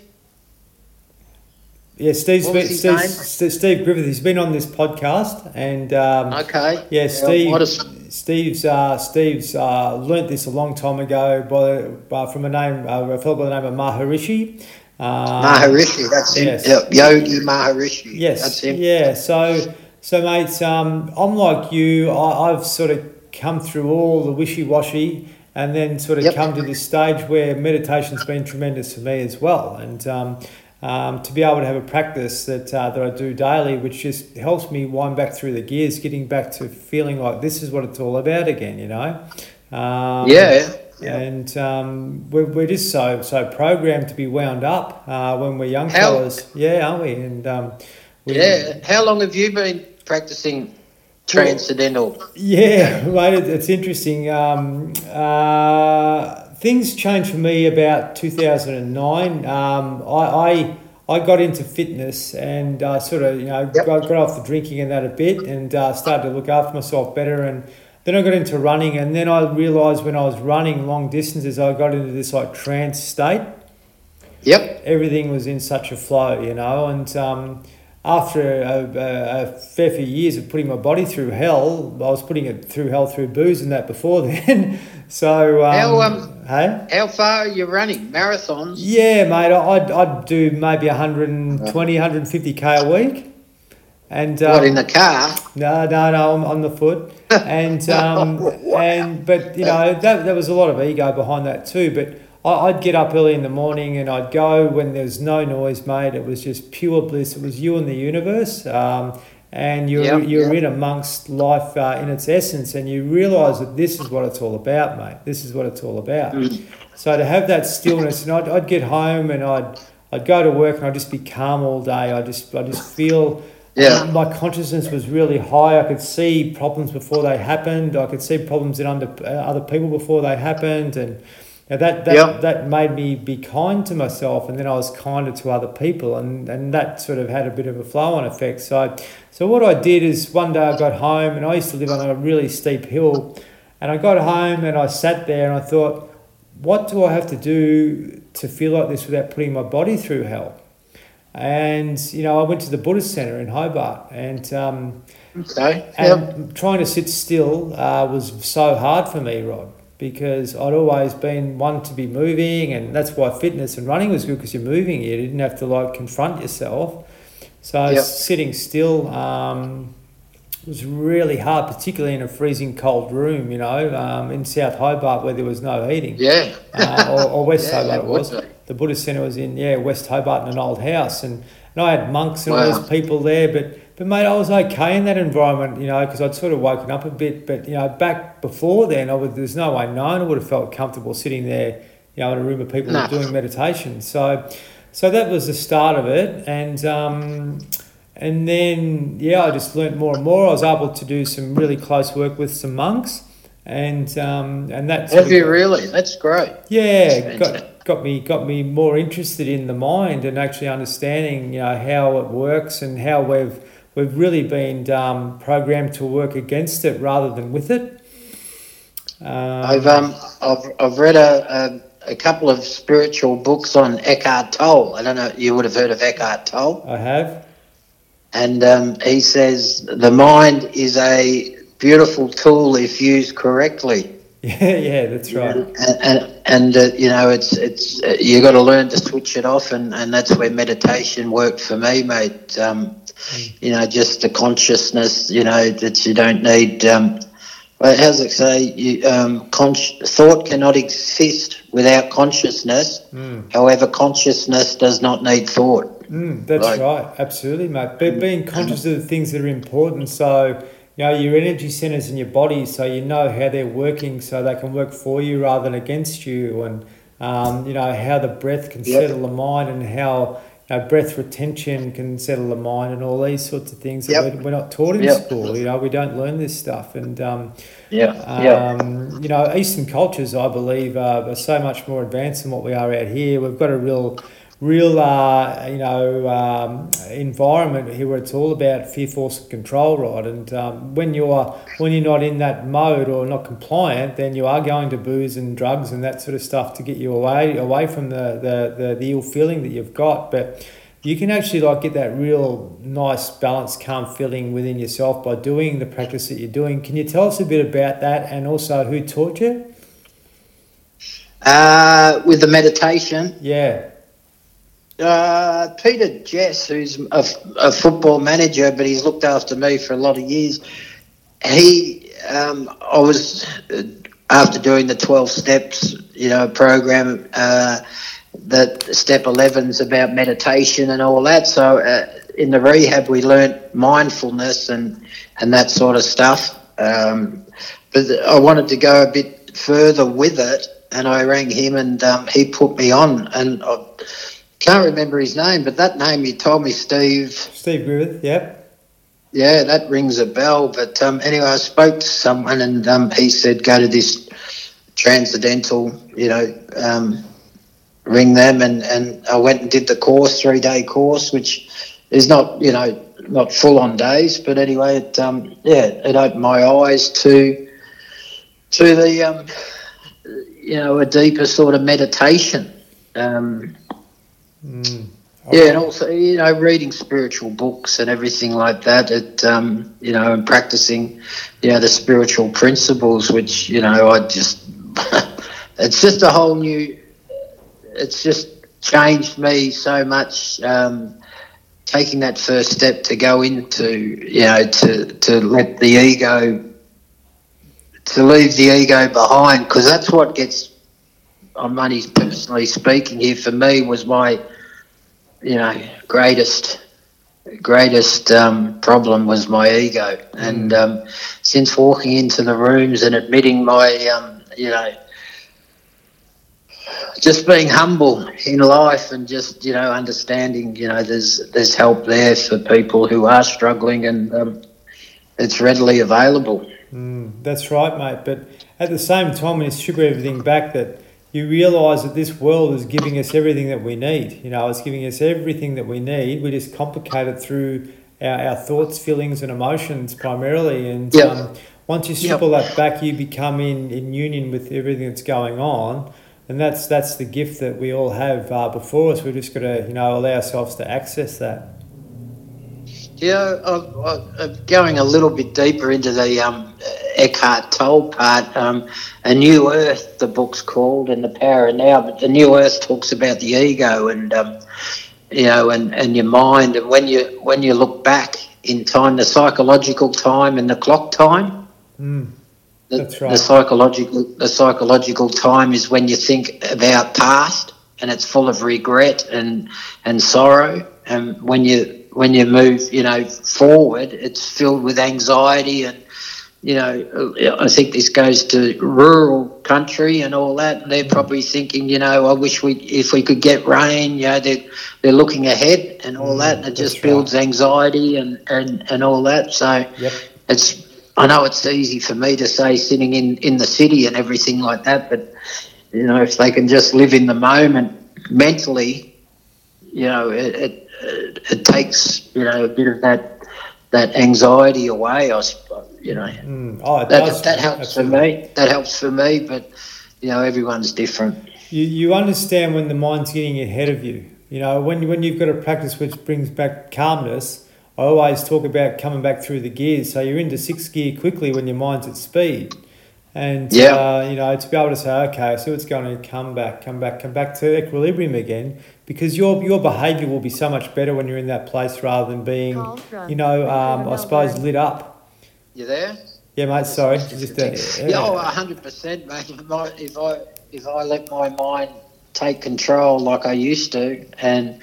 Yeah, Steve's been, Steve, Steve Griffith. He's been on this podcast, and um, okay, yeah, yeah Steve. Steve's uh, Steve's uh, learnt this a long time ago by, uh, from a name uh, a fellow by the name of Maharishi. Um, Maharishi, that's him. Yes. Yep. Yogi Maharishi. Yes, that's him. Yeah, so so, mates, um, I'm like you. I, have sort of come through all the wishy washy and then sort of yep. come to this stage where meditation's been tremendous for me as well. And um, um, to be able to have a practice that, uh, that I do daily, which just helps me wind back through the gears, getting back to feeling like this is what it's all about again, you know? Um, yeah. Yeah. And um, we're, we're just so so programmed to be wound up uh, when we're young How, fellas. Yeah, aren't we? And um, we, yeah. How long have you been practicing transcendental. Yeah, right. It's interesting. Um, uh, things changed for me about 2009. Um, I, I, I got into fitness and uh, sort of you know yep. got, got off the drinking and that a bit and uh, started to look after myself better and then I got into running and then I realized when I was running long distances I got into this like trance state. Yep. Everything was in such a flow, you know, and um, after a, a, a, fair few years of putting my body through hell, I was putting it through hell through booze and that before then. so um, how um, Hey? How far are you running? Marathons? Yeah, mate. I'd, I'd do maybe 120, 150k a week. And um, what in the car? No, no, no. I'm on the foot, and um, and but you know that that was a lot of ego behind that too. But I, I'd get up early in the morning and I'd go when there was no noise, mate. It was just pure bliss. It was you and the universe. Um, and you're, Yep, you're yep. in amongst life uh, in its essence, and you realise that this is what it's all about, mate. This is what it's all about. Mm. So to have that stillness, and I'd, I'd get home and I'd I'd go to work and I'd just be calm all day. I just I just feel Yeah. my consciousness was really high. I could see problems before they happened. I could see problems in under uh, other people before they happened, and know, that that, Yeah. that made me be kind to myself, and then I was kinder to other people, and, and that sort of had a bit of a flow on effect. So, so what I did is one day I got home, and I used to live on a really steep hill, and I got home and I sat there and I thought, what do I have to do to feel like this without putting my body through hell? And you know, I went to the Buddhist Center in Hobart, and um, Okay. and Yep. trying to sit still uh, was so hard for me, Rod, because I'd always been one to be moving, and that's why fitness and running was good because you're moving. You didn't have to like confront yourself. So Yep. sitting still um, was really hard, particularly in a freezing cold room. You know, um, in South Hobart where there was no heating, Yeah. uh, or, or West Yeah, Hobart it was. be. The Buddhist Centre was in yeah West Hobart in an old house, and, and I had monks and all those people there. But but mate, I was okay in that environment, you know, because I'd sort of woken up a bit. But you know, back before then, I would there's no way known I would have felt comfortable sitting there, you know, in a room of people No. doing meditation. So so that was the start of it, and. Um, and then, yeah, I just learnt more and more. I was able to do some really close work with some monks, and um, and that Have you really? That's great. yeah, That's got, got me got me more interested in the mind and actually understanding you know how it works and how we've we've really been um, programmed to work against it rather than with it. Um, I've um I've, I've read a, a a couple of spiritual books on Eckhart Tolle. I don't know. You would have heard of Eckhart Tolle, I have. and um, he says the mind is a beautiful tool if used correctly. Yeah, yeah, that's right. and and, and uh, you know it's it's uh, you got to learn to switch it off and, and that's where meditation worked for me mate um, you know just the consciousness you know that you don't need um, well, how's it say you, um, con- thought cannot exist without consciousness Mm. however consciousness does not need thought Mm, that's Right. right, absolutely, mate. But being conscious of the things that are important, so you know your energy centers in your body, so you know how they're working, so they can work for you rather than against you, and um, you know how the breath can Yep. settle the mind, and how know, breath retention can settle the mind, and all these sorts of things that Yep. we're, we're not taught in Yep. school. You know, we don't learn this stuff, and um, yeah um, you know, Eastern cultures, I believe, are so much more advanced than what we are out here. We've got a real, real, uh, you know, um, environment here where it's all about fear, force, and control, right? And um, when you're when you're not in that mode or not compliant, then you are going to booze and drugs and that sort of stuff to get you away away from the the, the, the ill feeling that you've got, but you can actually like get that real nice balanced calm feeling within yourself by doing the practice that you're doing. Can you tell us a bit about that and also who taught you? Uh, with the meditation? Yeah Uh, Peter Jess, who's a, a football manager, but he's looked after me for a lot of years. He, um, I was uh, after doing the twelve steps, you know, program. Uh, that step 11's about meditation and all that. So uh, in the rehab, we learnt mindfulness and and that sort of stuff. Um, but I wanted to go a bit further with it, and I rang him, and um, he put me on, and. I, can't remember his name, but that name you told me, Steve. steve griffith yep Yeah, that rings a bell. But um, anyway, I spoke to someone, and um, he said go to this transcendental, you know, um, ring them, and, and I went and did the course, three day course, which is not, you know, not full on days, but anyway, it um, yeah, it opened my eyes to to the um, you know a deeper sort of meditation. Um, mm. yeah, and also you know reading spiritual books and everything like that. It um, you know and practicing you know the spiritual principles, which you know I just it's just a whole new. It's just changed me so much. Um, taking that first step to go into, you know, to to let the ego, to leave the ego behind, because that's what gets. On money, personally speaking, here for me was my, you know, greatest greatest um, problem was my ego. And um, since walking into the rooms and admitting my, um, you know, just being humble in life and just you know understanding you know there's there's help there for people who are struggling and um, it's readily available. Mm, that's right, mate. But at the same time, when you strip everything back, that you realise that this world is giving us everything that we need. You know, it's giving us everything that we need. We just complicate it through our, our thoughts, feelings, and emotions primarily. And Yep. um, once you strip Yep. all that back, you become in, in union with everything that's going on. And that's that's the gift that we all have uh, before us. We've just got to, you know, allow ourselves to access that. Yeah, I'm, I'm going a little bit deeper into the um, Eckhart Tolle part. Um, a New Earth, the book's called, and the Power of Now. But the New Earth talks about the ego and um, you know, and, and your mind. And when you when you look back in time, the psychological time and the clock time. Mm. The, That's right. the psychological the psychological time is when you think about past and it's full of regret and and sorrow and when you when you move you know forward it's filled with anxiety and you know I think this goes to rural country and all that and they're probably thinking you know I wish we if we could get rain you know they're they're looking ahead and all Mm, that and it that's just right. builds anxiety and and and all that so Yep. it's I know it's easy for me to say sitting in, in the city and everything like that, but you know if they can just live in the moment mentally, you know it it, it, it takes you know a bit of that that anxiety away. I suppose, you know Mm. Oh, it does. that that helps for me. That helps for me, but you know everyone's different. You, you understand when the mind's getting ahead of you. You know, when, when you've got a practice which brings back calmness, I always talk about coming back through the gears. So you're into sixth gear quickly when your mind's at speed. And, Yeah. uh, you know, to be able to say, okay, so it's going to come back, come back, come back to equilibrium again, because your, your behaviour will be so much better when you're in that place rather than being, you know, um, I suppose lit up. You there? Yeah, mate, sorry. Just, uh, Yeah, oh, hundred percent, mate. If I, if I if I let my mind take control like I used to, and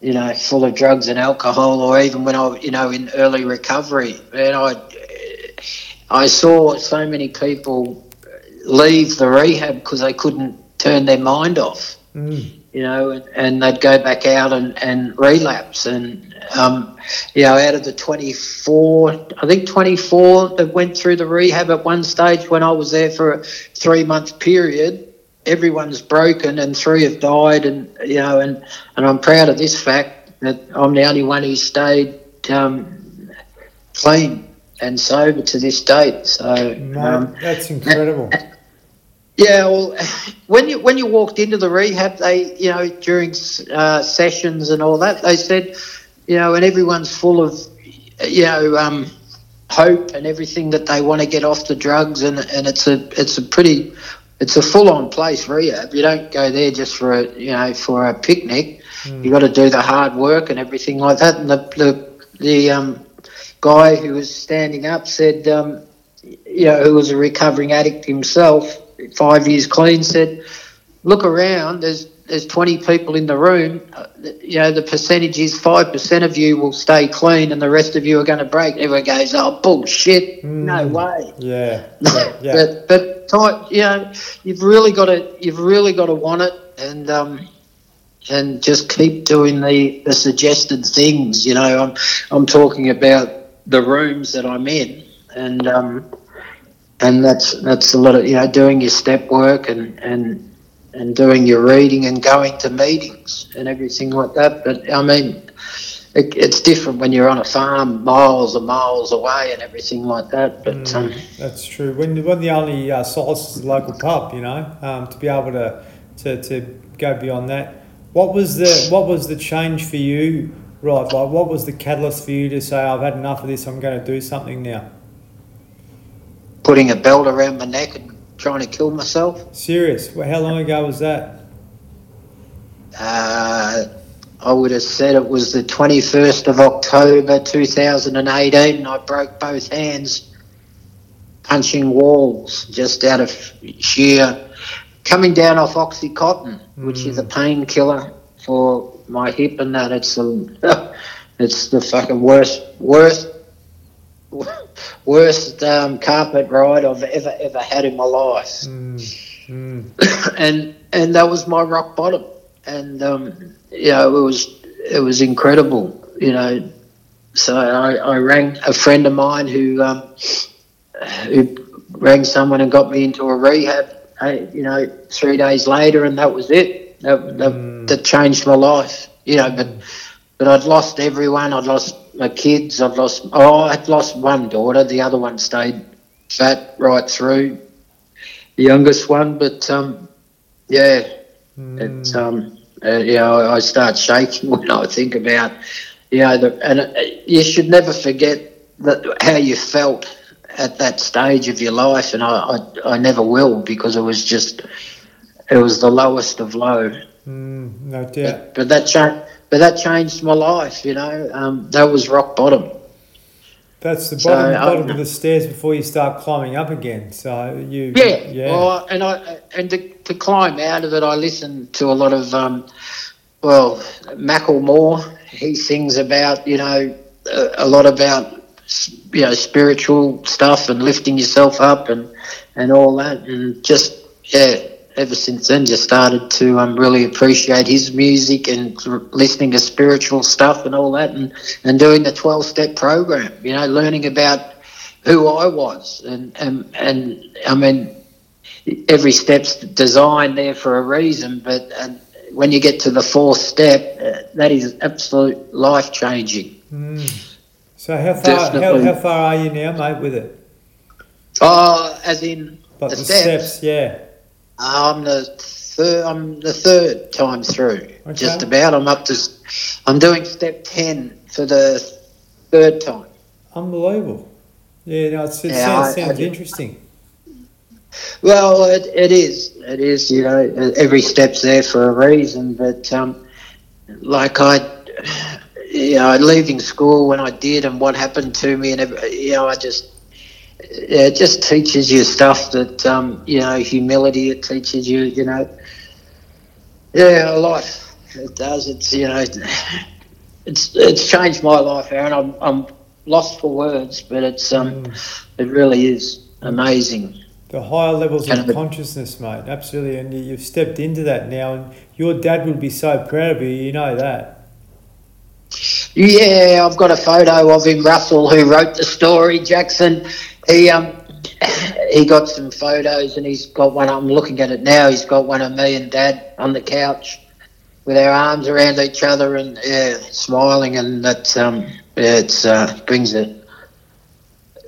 you know, full of drugs and alcohol, or even when I, you know, in early recovery, man, I I saw so many people leave the rehab because they couldn't turn their mind off Mm. You know, and, and they'd go back out and, and relapse. And, um, you know, out of the 24, I think 24 that went through the rehab at one stage when I was there for a three month period, everyone's broken and three have died. And, you know, and, and I'm proud of this fact that I'm the only one who stayed um, clean and sober to this date. So, Mate, um, that's incredible. Yeah, well, when you when you walked into the rehab, they you know during uh, sessions and all that, they said, you know, and everyone's full of, you know, um, hope and everything that they want to get off the drugs, and and it's a it's a pretty, it's a full on place rehab. You don't go there just for a you know for a picnic. You got to do the hard work and everything like that. And the the the um, guy who was standing up said, um, you know, who was a recovering addict himself, five years clean, said, "Look around. There's there's 20 people in the room. Uh, You know, the percentage is five percent of you will stay clean, and the rest of you are going to break." Everyone goes, "Oh bullshit! No Mm. way." Yeah, yeah, but but you know, you've really got to you've really got to want it, and um, and just keep doing the, the suggested things. You know, I'm I'm talking about the rooms that I'm in, and um, and that's that's a lot of you know doing your step work and and and doing your reading and going to meetings and everything like that. But I mean. It, it's different when you're on a farm miles and miles away and everything like that. But um, That's true. When when the only uh, solace is the local pub, you know, um, to be able to, to to go beyond that. What was the what was the change for you? Right, like what was the catalyst for you to say, I've had enough of this. I'm going to do something now. Putting a belt around my neck and trying to kill myself. Serious? Well, how long ago was that? Uh, I would have said it was the 21st of October 2018, and I broke both hands punching walls just out of sheer coming down off Oxycontin, which is a painkiller for my hip, and that it's the it's the fucking worst worst worst um, carpet ride I've ever ever had in my life, Mm. and and that was my rock bottom, and um, you know it was it was incredible, you know. So I, I rang a friend of mine who um, who rang someone and got me into a rehab. You know, three days later, and that was it. That, that, Mm. that changed my life. You know, but but I'd lost everyone. I'd lost my kids. I've lost. Oh, I'd lost one daughter. The other one stayed fat right through. The youngest one, but um, yeah, Mm. it's um, uh, you know, I start shaking when I think about, you know, the, and uh, you should never forget that how you felt at that stage of your life, and I, I, I never will because it was just, it was the lowest of low. Mm, no doubt. But, but that changed, but that changed my life. You know, um, that was rock bottom. That's the So, bottom, I- of the stairs before you start climbing up again. So you, Yeah, yeah. Well, and I and to, to climb out of it, I listened to a lot of um, well, Macklemore. He sings about you know a, a lot about you know spiritual stuff and lifting yourself up and and all that, and just yeah. Ever since then, just started to um, really appreciate his music and listening to spiritual stuff and all that, and, and doing the twelve step program. You know, learning about who I was, and and and I mean, every step's designed there for a reason, but and when you get to the fourth step, uh, that is absolute life changing. Mm. So how far how, how far are you now, mate, with it? Oh, as in Like the, the steps. steps, yeah. I'm the third. I'm the third time through. Okay. Just about. I'm up to. I'm doing step ten for the third time. Unbelievable. Yeah, no, it's, it sounds, I- I sounds did- interesting. Well, it, it is. It is. You know, every step's there for a reason. But um, like I, you know, leaving school when I did, and what happened to me, and you know, I just. Yeah, it just teaches you stuff that um, you know, humility. It teaches you, you know, yeah, a lot. It does. It's you know, it's it's changed my life, Aaron. I'm I'm lost for words, but it's um, Mm. it really is amazing. The higher levels Kind of of consciousness, mate. Absolutely. And you, you've stepped into that now, and your dad would be so proud of you. You know that. Yeah, I've got a photo of him, Russell, who wrote the story. Jackson, he um, he got some photos, and he's got one. I'm looking at it now. He's got one of me and Dad on the couch with our arms around each other, and yeah, smiling, and that um, yeah, it's uh, brings it.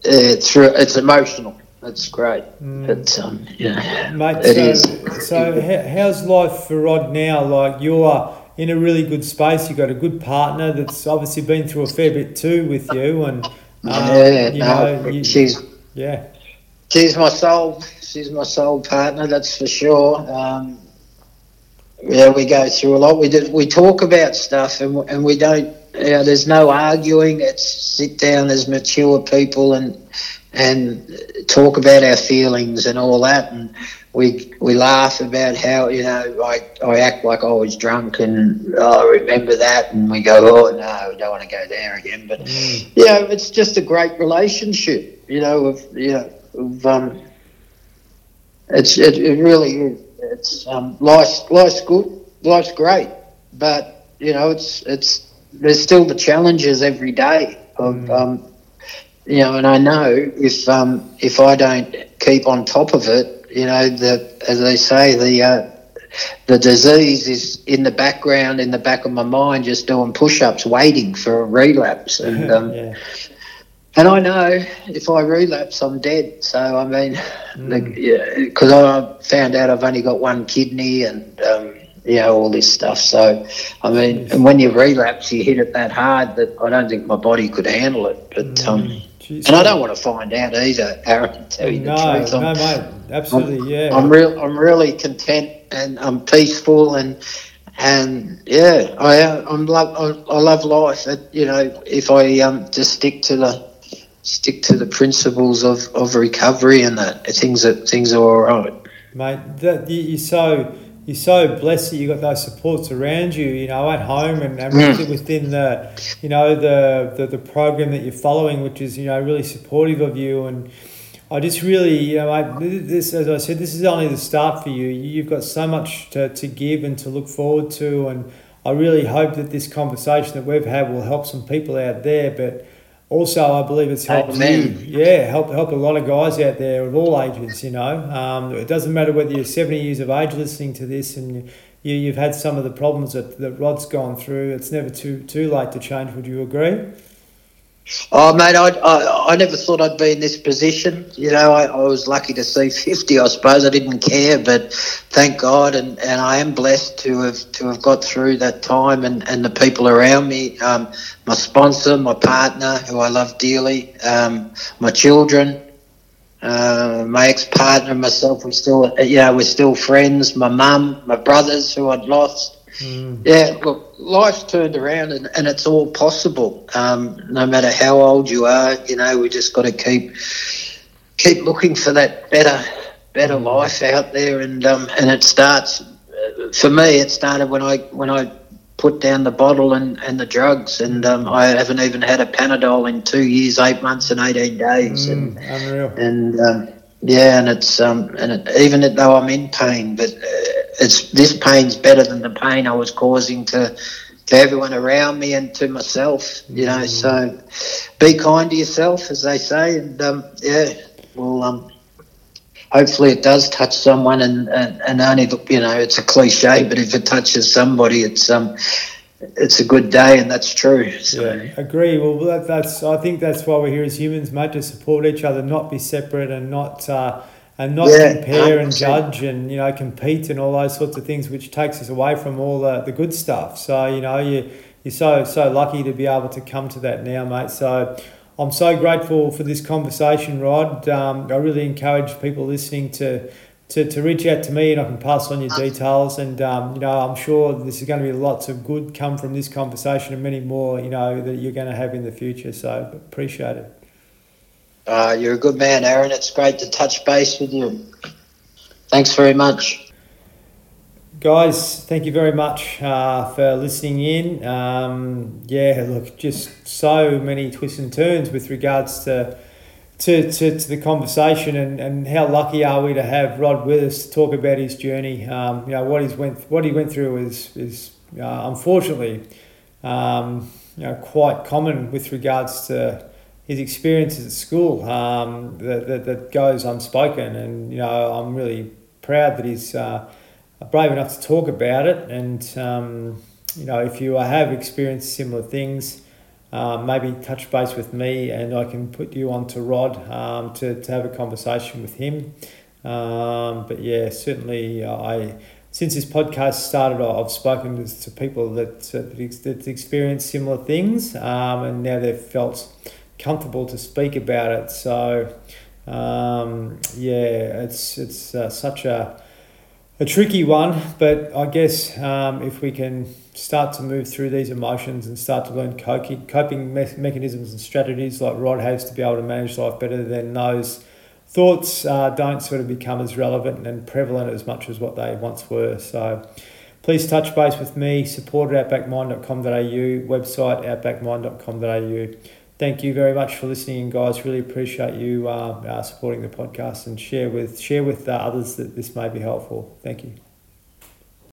It's it's emotional. That's great. Mm. It's um, yeah, Mate, It so, is. so how's life for Rod now? Like you're in a really good space. You've got a good partner that's obviously been through a fair bit too with you, and yeah, you no, know, you- she's yeah, She's my soul. She's my soul partner. That's for sure. Um, yeah, we go through a lot. We do, we talk about stuff, and and we don't. You know, there's no arguing. It's sit down as mature people and and talk about our feelings and all that. And we we laugh about how you know I I act like I was drunk and oh, I remember that, and we go oh no, we don't want to go there again. But Mm. you know, it's just a great relationship. You know, of you know, of um, it's it, it really is. It's um, life's life's good, life's great, but you know, it's it's there's still the challenges every day of Mm. um, you know, and I know if um, if I don't keep on top of it, you know, the as they say the uh, the disease is in the background, in the back of my mind, just doing push-ups, waiting for a relapse, and um, yeah, and I know if I relapse, I'm dead. So I mean, Mm. because I found out I've only got one kidney, and um, you know, all this stuff. So, I mean, and when you relapse, you hit it that hard that I don't think my body could handle it. But um, Jeez. and I don't want to find out either, Aaron. Tell you no, the truth, I'm, mate, absolutely, yeah. I'm real. I'm really content and I'm peaceful and and yeah, I I'm love I, I love life. It, you know, if I um just stick to the stick to the principles of, of recovery and that things that things are all right. mate. That you're so you're so blessed that you got those supports around you. You know, at home and, and Mm. within the you know the, the the program that you're following, which is you know really supportive of you. And I just really you know mate, this as I said, this is only the start for you. You've got so much to, to give and to look forward to, and I really hope that this conversation that we've had will help some people out there, but. Also, I believe it's helped Amen. you. Yeah, help help a lot of guys out there of all ages. You know, um, it doesn't matter whether you're seventy years of age listening to this and you you've had some of the problems that, that Rod's gone through. It's never too too late to change. Would you agree? Oh, mate, I, I, I never thought I'd be in this position. You know, I, I was lucky to see 50, I suppose. I didn't care, but thank God, and, and I am blessed to have to have got through that time and, and the people around me. Um, my sponsor, my partner, who I love dearly, um, my children, uh, my ex-partner, myself. We still, you know, we're still friends. My mum, my brothers, who I'd lost. Yeah, look, life's turned around and, and it's all possible. Um, no matter how old you are, you know, we just got to keep keep looking for that better better life out there. And um, and it starts for me. It started when I when I put down the bottle and, and the drugs, and um, I haven't even had a Panadol in two years, eight months, and eighteen days. And Mm, unreal. and um, yeah, and it's um, and it, even though I'm in pain, but uh, it's this pain's better than the pain I was causing to to everyone around me and to myself. You know, so be kind to yourself, as they say, and um, yeah, well, um, hopefully it does touch someone, and, and and only you know it's a cliche, but if it touches somebody, it's um. It's a good day, and that's true. So. Yeah, agree. Well, that, that's I think that's why we're here as humans, mate, to support each other, not be separate, and not uh, and not Yeah, compare and 100%. judge and you know compete and all those sorts of things, which takes us away from all the, the good stuff. So you know you you're so so lucky to be able to come to that now, mate. So. I'm so grateful for this conversation, Rod. Um, I really encourage people listening to, to, to reach out to me and I can pass on your details. And, um, you know, I'm sure this is going to be lots of good come from this conversation and many more, you know, that you're going to have in the future. So appreciate it. Uh, you're a good man, Aaron. It's great to touch base with you. Thanks very much. Guys, thank you very much uh, for listening in. Um, yeah, look, just so many twists and turns with regards to to, to, to the conversation and, and how lucky are we to have Rod with us to talk about his journey. Um, you know what he's went what he went through is is uh, unfortunately um, you know quite common with regards to his experiences at school um, that, that, that goes unspoken and you know I'm really proud that he's uh, brave enough to talk about it and um, you know if you have experienced similar things um, maybe touch base with me and I can put you on to Rod um, to, to have a conversation with him. Um, but yeah, certainly uh, I since this podcast started, I've spoken to, people that, uh, that, that experienced similar things um, and now they've felt comfortable to speak about it. So um, yeah, it's, it's uh, such a a tricky one, but I guess um, if we can start to move through these emotions and start to learn coping, coping me- mechanisms and strategies like Rod has to be able to manage life better, then those thoughts uh, don't sort of become as relevant and prevalent as much as what they once were. So please touch base with me, support at outbackmind.com.au, website outbackmind.com.au. Thank you very much for listening, guys. Really appreciate you uh, uh, supporting the podcast and share with share with uh, others that this may be helpful. Thank you.